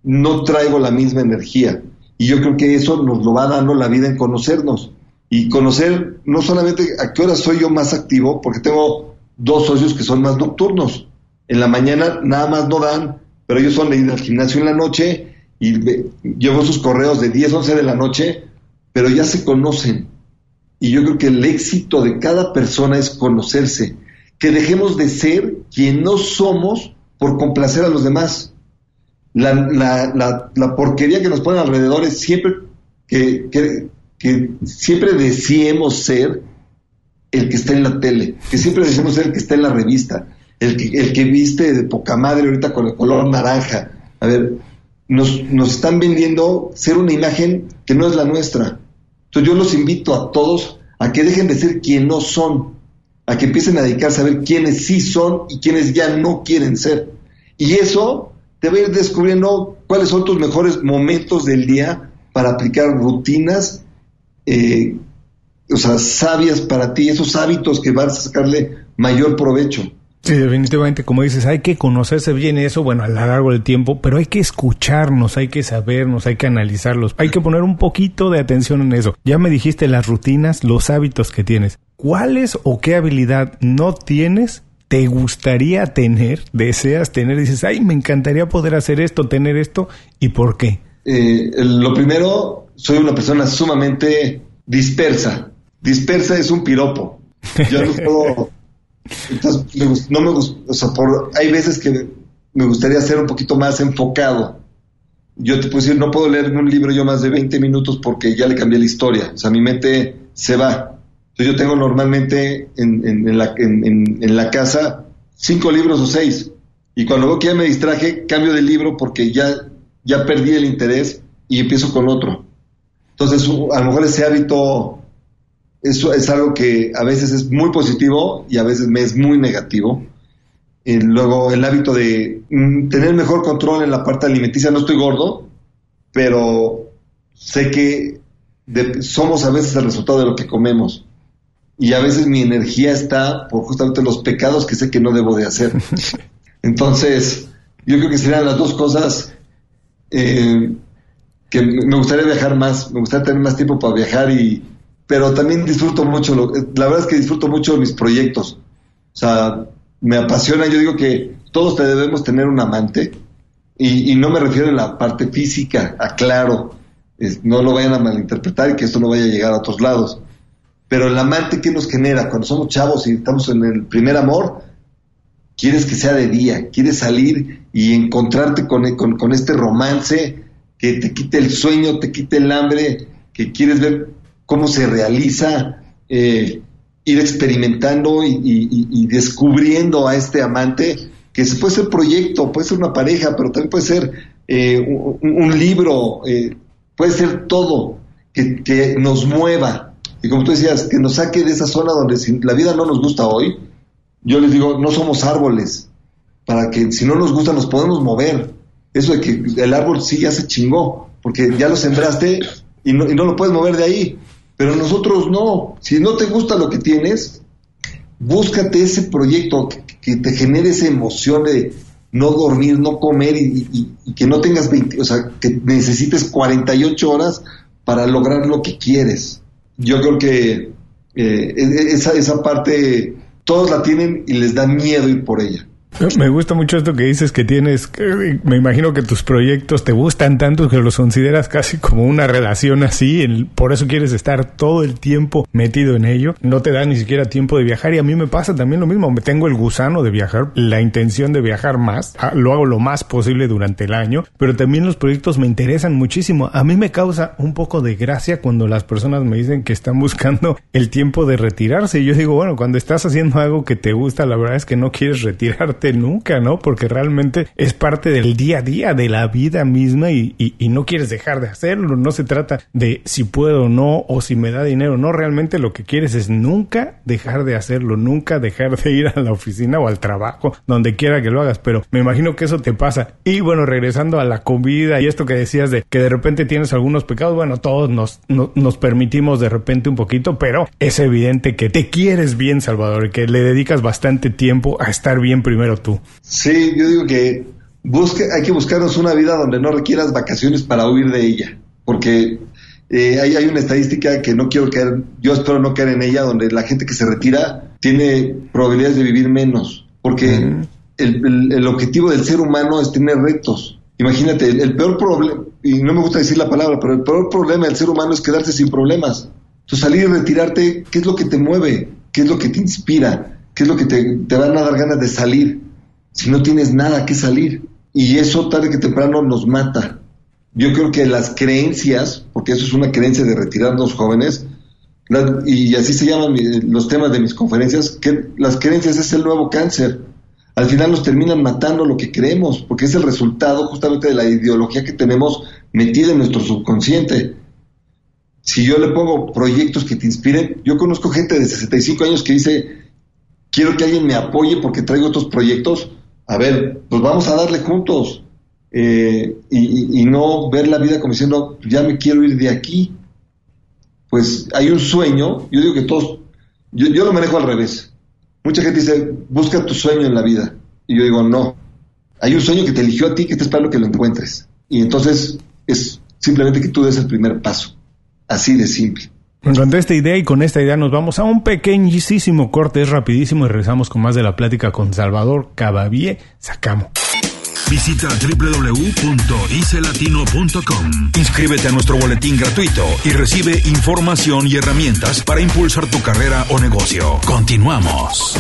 no traigo la misma energía. Y yo creo que eso nos lo va dando la vida en conocernos. Y conocer no solamente a qué hora soy yo más activo, porque tengo dos socios que son más nocturnos. En la mañana nada más no dan, pero ellos son de ir al gimnasio en la noche y llevo sus correos de 10, 11 de la noche, pero ya se conocen. Y yo creo que el éxito de cada persona es conocerse, que dejemos de ser quien no somos por complacer a los demás. La, la, la, porquería que nos ponen alrededor es siempre que, que, siempre deseemos ser el que está en la tele, que siempre deseemos ser el que está en la revista, el que, el que viste de poca madre ahorita con el color naranja. A ver, nos, nos están vendiendo ser una imagen que no es la nuestra. Entonces yo los invito a todos a que dejen de ser quien no son, a que empiecen a dedicarse a ver quiénes sí son y quiénes ya no quieren ser. Y eso te va a ir descubriendo cuáles son tus mejores momentos del día para aplicar rutinas, eh, o sea, sabias para ti, esos hábitos que vas a sacarle mayor provecho. Sí, definitivamente, como dices, hay que conocerse bien eso, bueno, a lo largo del tiempo, pero hay que escucharnos, hay que sabernos, hay que analizarlos, hay que poner un poquito de atención en eso. Ya me dijiste las rutinas, los hábitos que tienes. ¿Cuáles o qué habilidad no tienes te gustaría tener, deseas tener, dices, ay, me encantaría poder hacer esto, tener esto, ¿y por qué? Eh, lo primero, soy una persona sumamente dispersa. Dispersa es un piropo. Yo no puedo entonces, no me gusta, hay veces que me gustaría ser un poquito más enfocado. Yo te puedo decir, no puedo leer un libro yo más de 20 minutos porque ya le cambié la historia. O sea, mi mente se va. Yo tengo normalmente en, en, la, en, la, casa cinco libros o seis. Y cuando veo que ya me distraje, cambio de libro porque ya, ya perdí el interés y empiezo con otro. Entonces, a lo mejor ese hábito eso es algo que a veces es muy positivo y a veces me es muy negativo. Y luego el hábito de mm, tener mejor control en la parte alimenticia, no estoy gordo, pero sé que somos a veces el resultado de lo que comemos. Y a veces mi energía está por justamente los pecados que sé que no debo de hacer. Entonces, yo creo que serían las dos cosas eh, que me gustaría viajar más, me gustaría tener más tiempo para viajar y, pero también disfruto mucho, la verdad es que disfruto mucho mis proyectos. O sea, me apasiona, yo digo que todos debemos tener un amante, y, no me refiero a la parte física, aclaro, no lo vayan a malinterpretar y que esto no vaya a llegar a otros lados. Pero el amante que nos genera cuando somos chavos y estamos en el primer amor, quieres que sea de día, quieres salir y encontrarte con, con, con este romance que te quite el sueño, te quite el hambre, que quieres ver cómo se realiza, eh, ir experimentando y, descubriendo a este amante, que puede ser proyecto, puede ser una pareja, pero también puede ser eh, un, libro, eh, puede ser todo, que, nos mueva. Y como tú decías, que nos saque de esa zona donde si la vida no nos gusta hoy, yo les digo, no somos árboles, para que si no nos gusta nos podemos mover. Eso de que el árbol sí ya se chingó, porque ya lo sembraste y no, y no lo puedes mover de ahí. Pero nosotros no. Si no te gusta lo que tienes, búscate ese proyecto que, te genere esa emoción de no dormir, no comer y, que no tengas 20, o sea, que necesites 48 horas para lograr lo que quieres. Yo creo que eh, e, e, esa, esa parte todos la tienen y les da miedo ir por ella. Me gusta mucho esto que dices que tienes, me imagino que tus proyectos te gustan tanto que los consideras casi como una relación así, por eso quieres estar todo el tiempo metido en ello, no te da ni siquiera tiempo de viajar y a mí me pasa también lo mismo, me tengo el gusano de viajar, la intención de viajar más, ah, lo hago lo más posible durante el año, pero también los proyectos me interesan muchísimo, a mí me causa un poco de gracia cuando las personas me dicen que están buscando el tiempo de retirarse. Y yo digo, bueno, cuando estás haciendo algo que te gusta, la verdad es que no quieres retirarte nunca, ¿no? Porque realmente es parte del día a día, de la vida misma y, no quieres dejar de hacerlo. No se trata de si puedo o no o si me da dinero. No, realmente lo que quieres es nunca dejar de hacerlo, nunca dejar de ir a la oficina o al trabajo, donde quiera que lo hagas. Pero me imagino que eso te pasa. Y bueno, regresando a la comida y esto que decías de que de repente tienes algunos pecados, bueno, todos nos, nos permitimos de repente un poquito, pero es evidente que te quieres bien, Salvador, que le dedicas bastante tiempo a estar bien primero tú. Sí, yo digo que busque, hay que buscarnos una vida donde no requieras vacaciones para huir de ella, porque eh, hay, una estadística que no quiero caer, yo espero no caer en ella, donde la gente que se retira tiene probabilidades de vivir menos, porque el, objetivo del ser humano es tener retos. Imagínate, el, peor problema, y no me gusta decir la palabra, pero el peor problema del ser humano es quedarse sin problemas. Entonces, salir y retirarte, ¿qué es lo que te mueve? ¿Qué es lo que te inspira? ¿Qué es lo que te, te van a dar ganas de salir? Si no tienes nada que salir. Y eso tarde que temprano nos mata. Yo creo que las creencias, porque eso es una creencia de retirarnos jóvenes, y así se llaman los temas de mis conferencias, que las creencias es el nuevo cáncer. Al final nos terminan matando lo que creemos, porque es el resultado justamente de la ideología que tenemos metida en nuestro subconsciente. Si yo le pongo proyectos que te inspiren, yo conozco gente de 65 años que dice, quiero que alguien me apoye porque traigo estos proyectos, a ver, pues vamos a darle juntos eh, y, no ver la vida como diciendo, ya me quiero ir de aquí. Pues hay un sueño, yo digo que todos, yo, yo lo manejo al revés. Mucha gente dice, busca tu sueño en la vida. Y yo digo, no, hay un sueño que te eligió a ti que te espera que lo encuentres. Y entonces es simplemente que tú des el primer paso. Así de simple. Me encantó esta idea y con esta idea nos vamos a un pequeñísimo corte, es rapidísimo y regresamos con más de la plática con Salvador Cavavie. Sacamos. Visita www.icelatino.com. Inscríbete a nuestro boletín gratuito y recibe información y herramientas para impulsar tu carrera o negocio. Continuamos.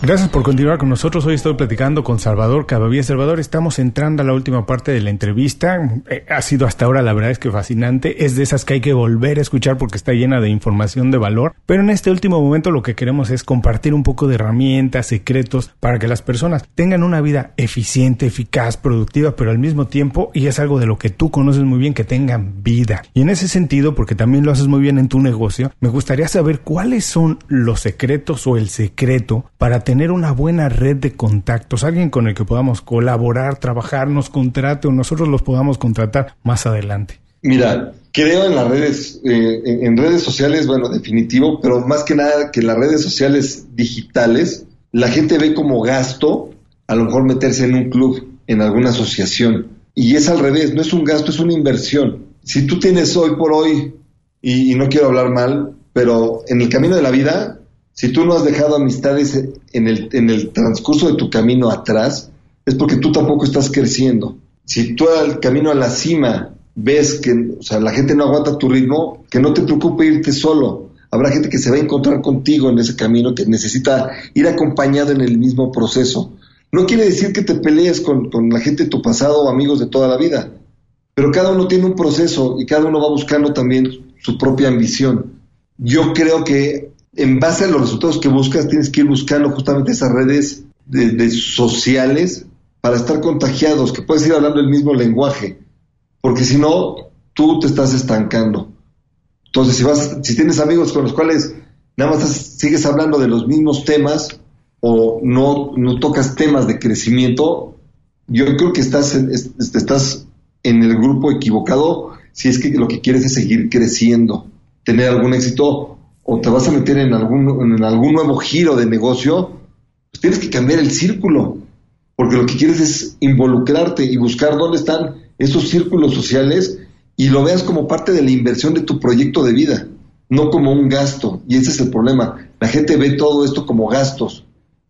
Gracias por continuar con nosotros. Hoy estoy platicando con Salvador Cabavía. Salvador, estamos entrando a la última parte de la entrevista. Eh, ha sido hasta ahora, la verdad es que fascinante. Es de esas que hay que volver a escuchar porque está llena de información de valor. Pero en este último momento lo que queremos es compartir un poco de herramientas, secretos, para que las personas tengan una vida eficiente, eficaz, productiva, pero al mismo tiempo, y es algo de lo que tú conoces muy bien, que tengan vida. Y en ese sentido, porque también lo haces muy bien en tu negocio, me gustaría saber cuáles son los secretos o el secreto para tener una buena red de contactos, alguien con el que podamos colaborar, trabajar, nos contrate o nosotros los podamos contratar más adelante. Mira, creo en las redes, eh, en, redes sociales, bueno, definitivo, pero más que nada que las redes sociales digitales, la gente ve como gasto a lo mejor meterse en un club, en alguna asociación. Y es al revés, no es un gasto, es una inversión. Si tú tienes hoy por hoy, y no quiero hablar mal, pero en el camino de la vida, si tú no has dejado amistades en el, transcurso de tu camino atrás, es porque tú tampoco estás creciendo. Si tú al camino a la cima ves que o sea, la gente no aguanta tu ritmo, que no te preocupe irte solo. Habrá gente que se va a encontrar contigo en ese camino, que necesita ir acompañado en el mismo proceso. No quiere decir que te pelees con, con la gente de tu pasado o amigos de toda la vida, pero cada uno tiene un proceso y cada uno va buscando también su propia ambición. Yo creo que en base a los resultados que buscas, tienes que ir buscando justamente esas redes de, sociales para estar contagiados, que puedes ir hablando el mismo lenguaje, porque si no, tú te estás estancando. Entonces, si vas, si tienes amigos con los cuales nada más sigues hablando de los mismos temas o no, no tocas temas de crecimiento, yo creo que estás estás en el grupo equivocado si es que lo que quieres es seguir creciendo, tener algún éxito o te vas a meter en algún, en algún nuevo giro de negocio, pues tienes que cambiar el círculo, porque lo que quieres es involucrarte y buscar dónde están esos círculos sociales y lo veas como parte de la inversión de tu proyecto de vida, no como un gasto. Y ese es el problema. La gente ve todo esto como gastos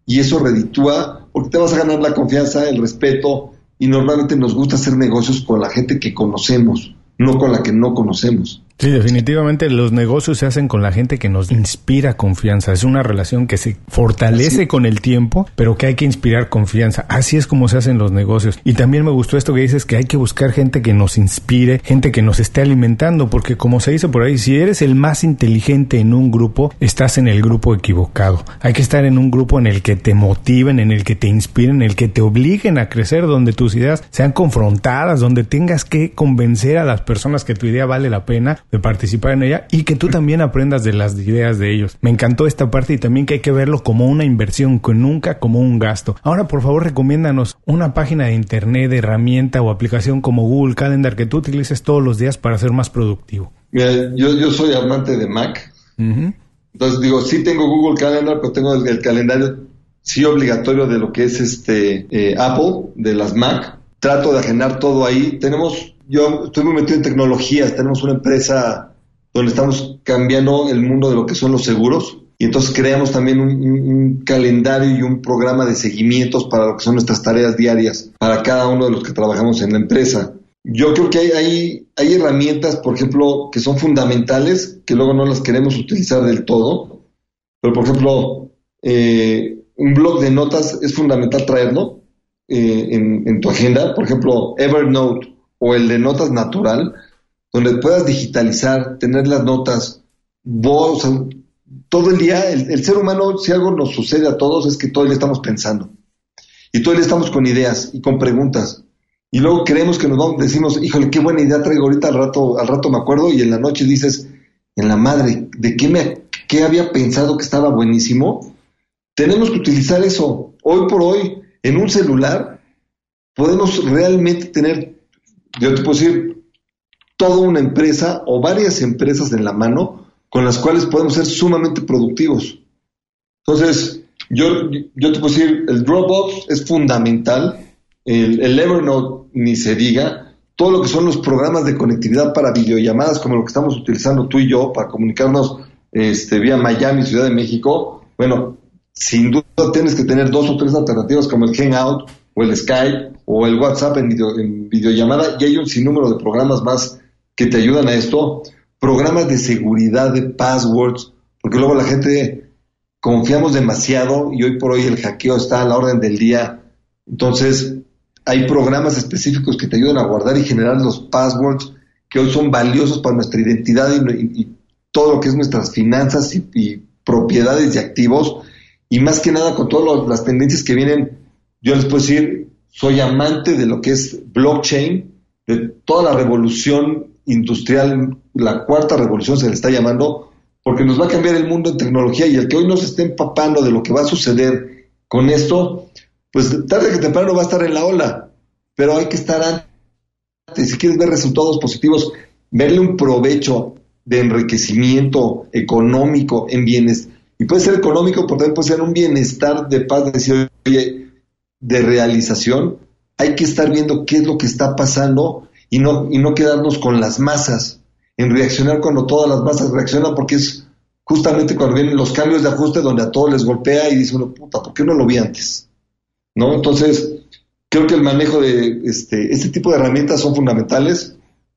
y eso reditúa porque te vas a ganar la confianza, el respeto, y normalmente nos gusta hacer negocios con la gente que conocemos, no con la que no conocemos. Sí, definitivamente los negocios se hacen con la gente que nos inspira confianza. Es una relación que se fortalece con el tiempo, pero que hay que inspirar confianza. Así es como se hacen los negocios. Y también me gustó esto que dices que hay que buscar gente que nos inspire, gente que nos esté alimentando, porque como se dice por ahí, si eres el más inteligente en un grupo, estás en el grupo equivocado. Hay que estar en un grupo en el que te motiven, en el que te inspiren, en el que te obliguen a crecer, donde tus ideas sean confrontadas, donde tengas que convencer a las personas que tu idea vale la pena de participar en ella y que tú también aprendas de las ideas de ellos. Me encantó esta parte y también que hay que verlo como una inversión, que nunca como un gasto. Ahora, por favor, recomiéndanos una página de internet, de herramienta o aplicación como Google Calendar que tú utilices todos los días para ser más productivo. yo, yo soy amante de Mac. Entonces digo, sí tengo Google Calendar, pero tengo el, calendario sí obligatorio de lo que es este eh, Apple, de las Mac. Trato de agendar todo ahí. Tenemos yo estoy muy metido en tecnologías, tenemos una empresa donde estamos cambiando el mundo de lo que son los seguros y entonces creamos también un, calendario y un programa de seguimientos para lo que son nuestras tareas diarias para cada uno de los que trabajamos en la empresa. Yo creo que hay, hay, herramientas, por ejemplo, que son fundamentales, que luego no las queremos utilizar del todo, pero por ejemplo, eh, un blog de notas es fundamental traerlo eh, en tu agenda. Por ejemplo, Evernote o el de notas natural, donde puedas digitalizar, tener las notas, vos, todo el día, el, ser humano, si algo nos sucede a todos, es que todo el día estamos pensando. Y todo el día estamos con ideas y con preguntas. Y luego creemos que nos vamos, decimos, híjole, qué buena idea traigo ahorita, al rato, al rato me acuerdo, y en la noche dices, en la madre, ¿de qué, me, qué había pensado que estaba buenísimo? Tenemos que utilizar eso. Hoy por hoy, en un celular, podemos realmente tener yo te puedo decir, toda una empresa o varias empresas en la mano con las cuales podemos ser sumamente productivos. Entonces, yo, yo te puedo decir, el Dropbox es fundamental, el, el Evernote ni se diga, todo lo que son los programas de conectividad para videollamadas, como lo que estamos utilizando tú y yo para comunicarnos este, vía Miami, Ciudad de México, bueno, sin duda tienes que tener dos o tres alternativas como el Hangout o el Skype o el WhatsApp en, en videollamada y hay un sinnúmero de programas más que te ayudan a esto. Programas de seguridad, de passwords, porque luego la gente confiamos demasiado y hoy por hoy el hackeo está a la orden del día. Entonces, hay programas específicos que te ayudan a guardar y generar los passwords que hoy son valiosos para nuestra identidad y, todo lo que es nuestras finanzas y, y, propiedades y activos. Y más que nada con todas las tendencias que vienen yo les puedo decir, soy amante de lo que es blockchain, de toda la revolución industrial, la cuarta revolución se le está llamando, porque nos va a cambiar el mundo en tecnología y el que hoy no se esté empapando de lo que va a suceder con esto, pues tarde que temprano va a estar en la ola, pero hay que estar antes. Si quieres ver resultados positivos, verle un provecho de enriquecimiento económico en bienes, y puede ser económico, pero también puede ser un bienestar de paz, de decir, oye, de realización, hay que estar viendo qué es lo que está pasando y no, y no quedarnos con las masas, en reaccionar cuando todas las masas reaccionan, porque es justamente cuando vienen los cambios de ajuste donde a todos les golpea y dice uno, puta, ¿por qué no lo vi antes? ¿No? Entonces, creo que el manejo de este, este tipo de herramientas son fundamentales.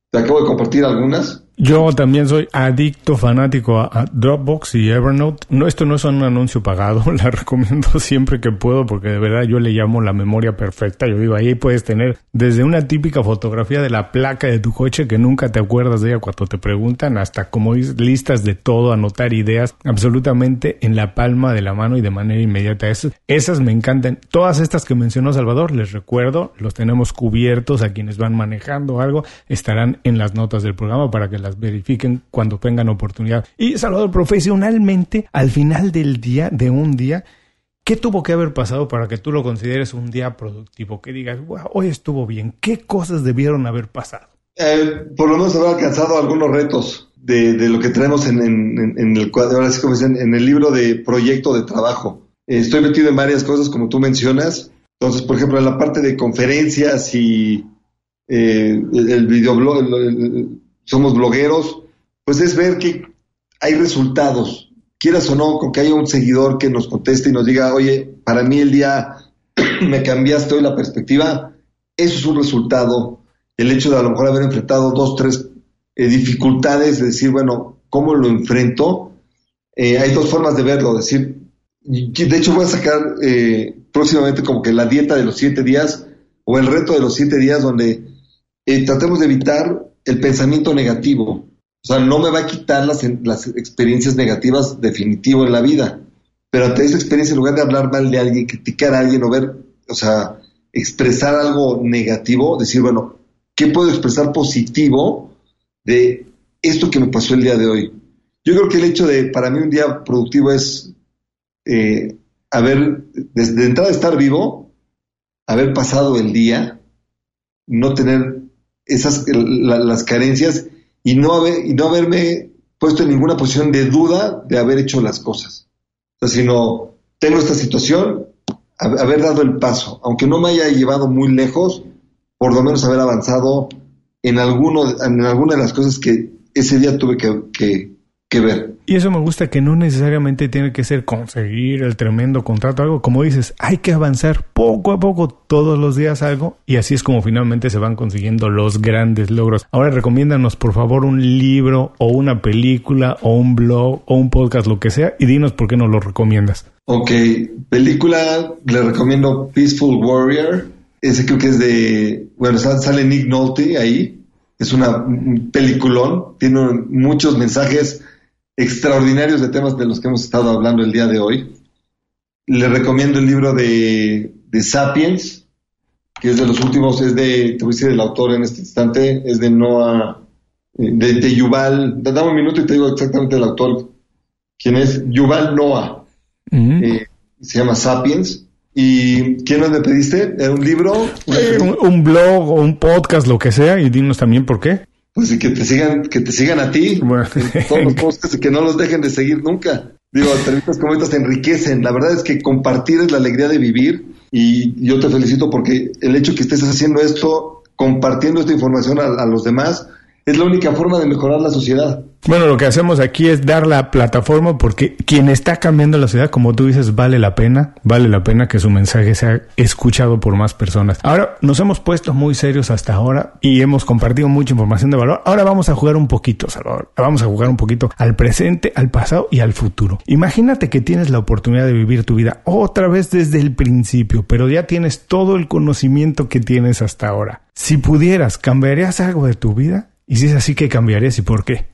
Te acabo de compartir algunas. Yo también soy adicto fanático a, Dropbox y Evernote. No, esto no es un anuncio pagado, la recomiendo siempre que puedo porque de verdad yo le llamo la memoria perfecta. Yo digo, ahí puedes tener desde una típica fotografía de la placa de tu coche que nunca te acuerdas de ella cuando te preguntan, hasta como listas de todo, anotar ideas absolutamente en la palma de la mano y de manera inmediata. Esas, esas me encantan. Todas estas que mencionó Salvador, les recuerdo, los tenemos cubiertos a quienes van manejando algo, estarán en las notas del programa para que las verifiquen cuando tengan oportunidad. Y Salvador, profesionalmente, al final del día, de un día, ¿qué tuvo que haber pasado para que tú lo consideres un día productivo? Que digas, wow, hoy estuvo bien. ¿Qué cosas debieron haber pasado? Eh, por lo menos haber alcanzado algunos retos de, lo que traemos en, el cuadro, ahora sí como dicen, en el libro de proyecto de trabajo. estoy metido en varias cosas, como tú mencionas. Entonces, por ejemplo, en la parte de conferencias y eh, el, videoblog, el, somos blogueros, pues es ver que hay resultados, quieras o no, con que haya un seguidor que nos conteste y nos diga, oye, para mí el día me cambiaste hoy la perspectiva, eso es un resultado. El hecho de a lo mejor haber enfrentado dos, tres eh, dificultades, de decir, bueno, ¿cómo lo enfrento? Eh, hay dos formas de verlo, decir, de hecho voy a sacar eh, próximamente como que la dieta de los siete días o el reto de los siete días donde tratemos de evitar el pensamiento negativo. O sea, no me va a quitar las, las experiencias negativas definitivo en la vida, pero ante esa experiencia, en lugar de hablar mal de alguien, criticar a alguien o ver, o sea, expresar algo negativo, decir, bueno, ¿qué puedo expresar positivo de esto que me pasó el día de hoy? Yo creo que el hecho de, para mí, un día productivo es eh, haber, desde entrada estar vivo, haber pasado el día, no tener esas, las carencias y no, haber, y no haberme puesto en ninguna posición de duda de haber hecho las cosas. Sino, tengo esta situación, haber dado el paso, aunque no me haya llevado muy lejos, por lo menos haber avanzado en, alguno, en alguna de las cosas que ese día tuve que, que ver. Y eso me gusta que no necesariamente tiene que ser conseguir el tremendo contrato, algo como dices, hay que avanzar poco a poco todos los días algo y así es como finalmente se van consiguiendo los grandes logros. Ahora recomiéndanos por favor un libro o una película o un blog o un podcast, lo que sea, y dinos por qué nos lo recomiendas. Ok, película le recomiendo Peaceful Warrior, ese creo que es de, bueno, sale Nick Nolte ahí, es una un peliculón, tiene muchos mensajes extraordinarios de temas de los que hemos estado hablando el día de hoy. Le recomiendo el libro de, Sapiens, que es de los últimos, es de, te voy a decir el autor en este instante, es de Noah, eh, de, Yuval, dame un minuto y te digo exactamente el autor, quién es Yuval Noah, eh, se llama Sapiens. ¿Y quién nos le pediste? ¿Era un libro? Eh, un, blog o un podcast, lo que sea, y dinos también por qué. Pues y que te sigan, que te sigan a ti, todos los podcasts y que no los dejen de seguir nunca. Digo, entrevistas como estas te enriquecen. La verdad es que compartir es la alegría de vivir y yo te felicito porque el hecho que estés haciendo esto, compartiendo esta información a los demás, es la única forma de mejorar la sociedad. Bueno, lo que hacemos aquí es dar la plataforma porque quien está cambiando la ciudad, como tú dices, vale la pena, vale la pena que su mensaje sea escuchado por más personas. Ahora nos hemos puesto muy serios hasta ahora y hemos compartido mucha información de valor. Ahora vamos a jugar un poquito, Salvador. Vamos a jugar un poquito al presente, al pasado y al futuro. Imagínate que tienes la oportunidad de vivir tu vida otra vez desde el principio, pero ya tienes todo el conocimiento que tienes hasta ahora. Si pudieras, ¿cambiarías algo de tu vida? Y si es así, ¿qué cambiarías y por qué?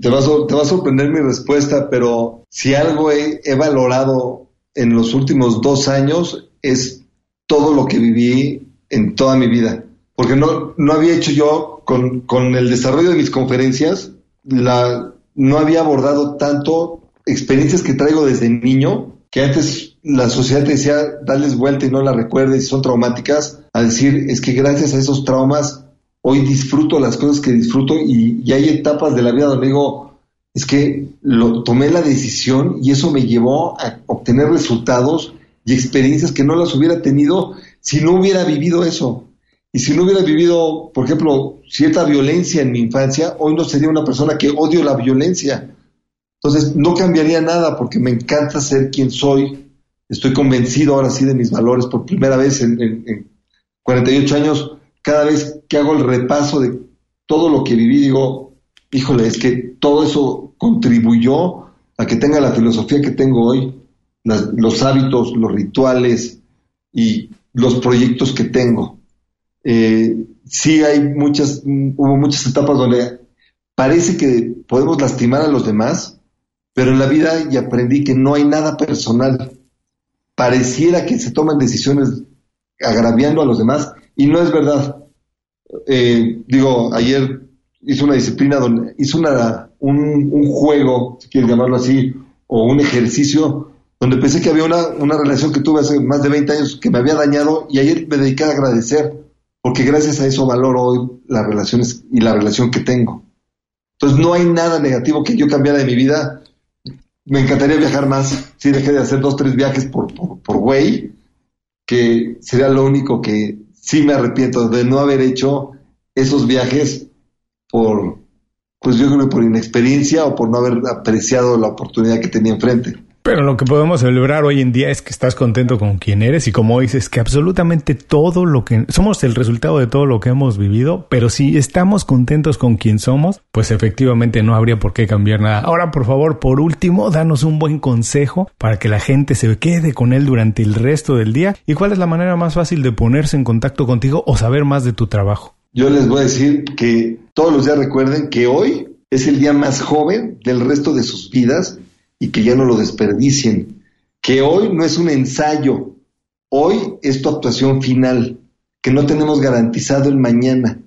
Te va, a, sorprender mi respuesta, pero si algo he, valorado en los últimos dos años es todo lo que viví en toda mi vida. Porque no, no había hecho yo, con, con el desarrollo de mis conferencias, la, no había abordado tanto experiencias que traigo desde niño, que antes la sociedad te decía, dales vuelta y no la recuerdes, son traumáticas, a decir, es que gracias a esos traumas hoy disfruto las cosas que disfruto y, hay etapas de la vida donde digo, es que lo, tomé la decisión y eso me llevó a obtener resultados y experiencias que no las hubiera tenido si no hubiera vivido eso. Y si no hubiera vivido, por ejemplo, cierta violencia en mi infancia, hoy no sería una persona que odio la violencia. Entonces, no cambiaría nada porque me encanta ser quien soy. Estoy convencido ahora sí de mis valores por primera vez en, en 48 años cada vez que hago el repaso de todo lo que viví, digo, híjole, es que todo eso contribuyó a que tenga la filosofía que tengo hoy, los hábitos, los rituales y los proyectos que tengo. Eh, sí hay muchas, hubo muchas etapas donde parece que podemos lastimar a los demás, pero en la vida ya aprendí que no hay nada personal. Pareciera que se toman decisiones agraviando a los demás y no es verdad. Eh, digo, ayer hice una disciplina donde hice una, un, juego, si quieres llamarlo así, o un ejercicio, donde pensé que había una, una relación que tuve hace más de 20 años que me había dañado y ayer me dediqué a agradecer, porque gracias a eso valoro hoy las relaciones y la relación que tengo. Entonces no hay nada negativo que yo cambiara de mi vida. Me encantaría viajar más, si dejé de hacer dos, tres viajes por, por, por güey, que sería lo único que sí me arrepiento de no haber hecho esos viajes por, pues yo creo por inexperiencia o por no haber apreciado la oportunidad que tenía enfrente. Pero lo que podemos celebrar hoy en día es que estás contento con quien eres y como dices que absolutamente todo lo que somos el resultado de todo lo que hemos vivido, pero si estamos contentos con quien somos, pues efectivamente no habría por qué cambiar nada. Ahora, por favor, por último, danos un buen consejo para que la gente se quede con él durante el resto del día y cuál es la manera más fácil de ponerse en contacto contigo o saber más de tu trabajo. Yo les voy a decir que todos los días recuerden que hoy es el día más joven del resto de sus vidas y que ya no lo desperdicien. Que hoy no es un ensayo, hoy es tu actuación final, que no tenemos garantizado el mañana.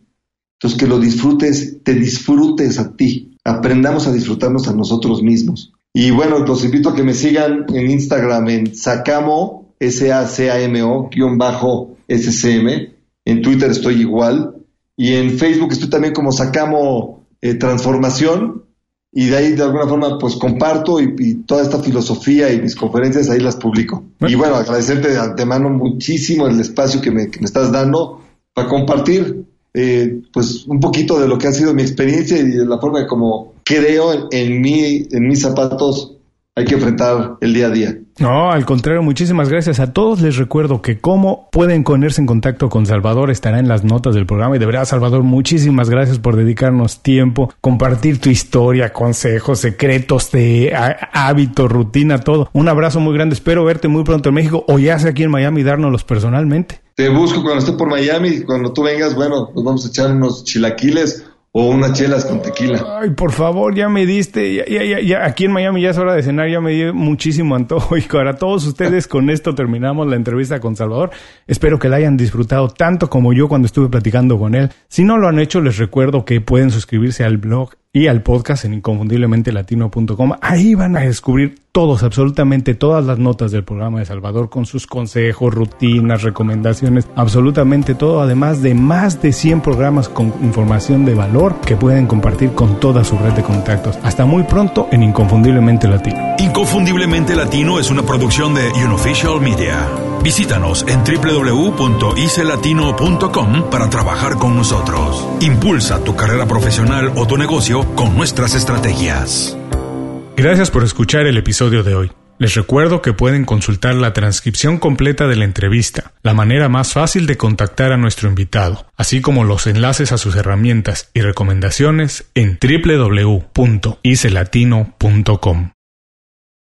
Entonces que lo disfrutes, te disfrutes a ti, aprendamos a disfrutarnos a nosotros mismos. Y bueno, los invito a que me sigan en Instagram en Sacamo, S-A-C-A-M-O, guion bajo S-C-M. En Twitter estoy igual. Y en Facebook estoy también como Sacamo eh, Transformación y de ahí de alguna forma pues comparto y, toda esta filosofía y mis conferencias ahí las publico. Y bueno, agradecerte de antemano muchísimo el espacio que me, que me estás dando para compartir eh, pues un poquito de lo que ha sido mi experiencia y de la forma como creo en, en, mí, en mis zapatos hay que enfrentar el día a día. No, al contrario, muchísimas gracias a todos. Les recuerdo que cómo pueden ponerse en contacto con Salvador estará en las notas del programa. Y de verdad, Salvador, muchísimas gracias por dedicarnos tiempo, compartir tu historia, consejos, secretos de hábito, rutina, todo. Un abrazo muy grande. Espero verte muy pronto en México o ya sea aquí en Miami y dárnoslos personalmente. Te busco cuando esté por Miami. Cuando tú vengas, bueno, nos vamos a echar unos chilaquiles o unas chelas con tequila. Ay, por favor, ya me diste, ya, ya, ya, aquí en Miami ya es hora de cenar, ya me dio muchísimo antojo. Y para todos ustedes, con esto terminamos la entrevista con Salvador. Espero que la hayan disfrutado tanto como yo cuando estuve platicando con él. Si no lo han hecho, les recuerdo que pueden suscribirse al blog y al podcast en inconfundiblemente-latino.com. Ahí van a descubrir todos, absolutamente todas las notas del programa de Salvador con sus consejos, rutinas, recomendaciones, absolutamente todo, además de más de 100 programas con información de valor que pueden compartir con toda su red de contactos. Hasta muy pronto en Inconfundiblemente Latino. Inconfundiblemente Latino es una producción de Unofficial Media. Visítanos en www.icelatino.com para trabajar con nosotros. Impulsa tu carrera profesional o tu negocio con nuestras estrategias. Gracias por escuchar el episodio de hoy. Les recuerdo que pueden consultar la transcripción completa de la entrevista, la manera más fácil de contactar a nuestro invitado, así como los enlaces a sus herramientas y recomendaciones en www.icelatino.com.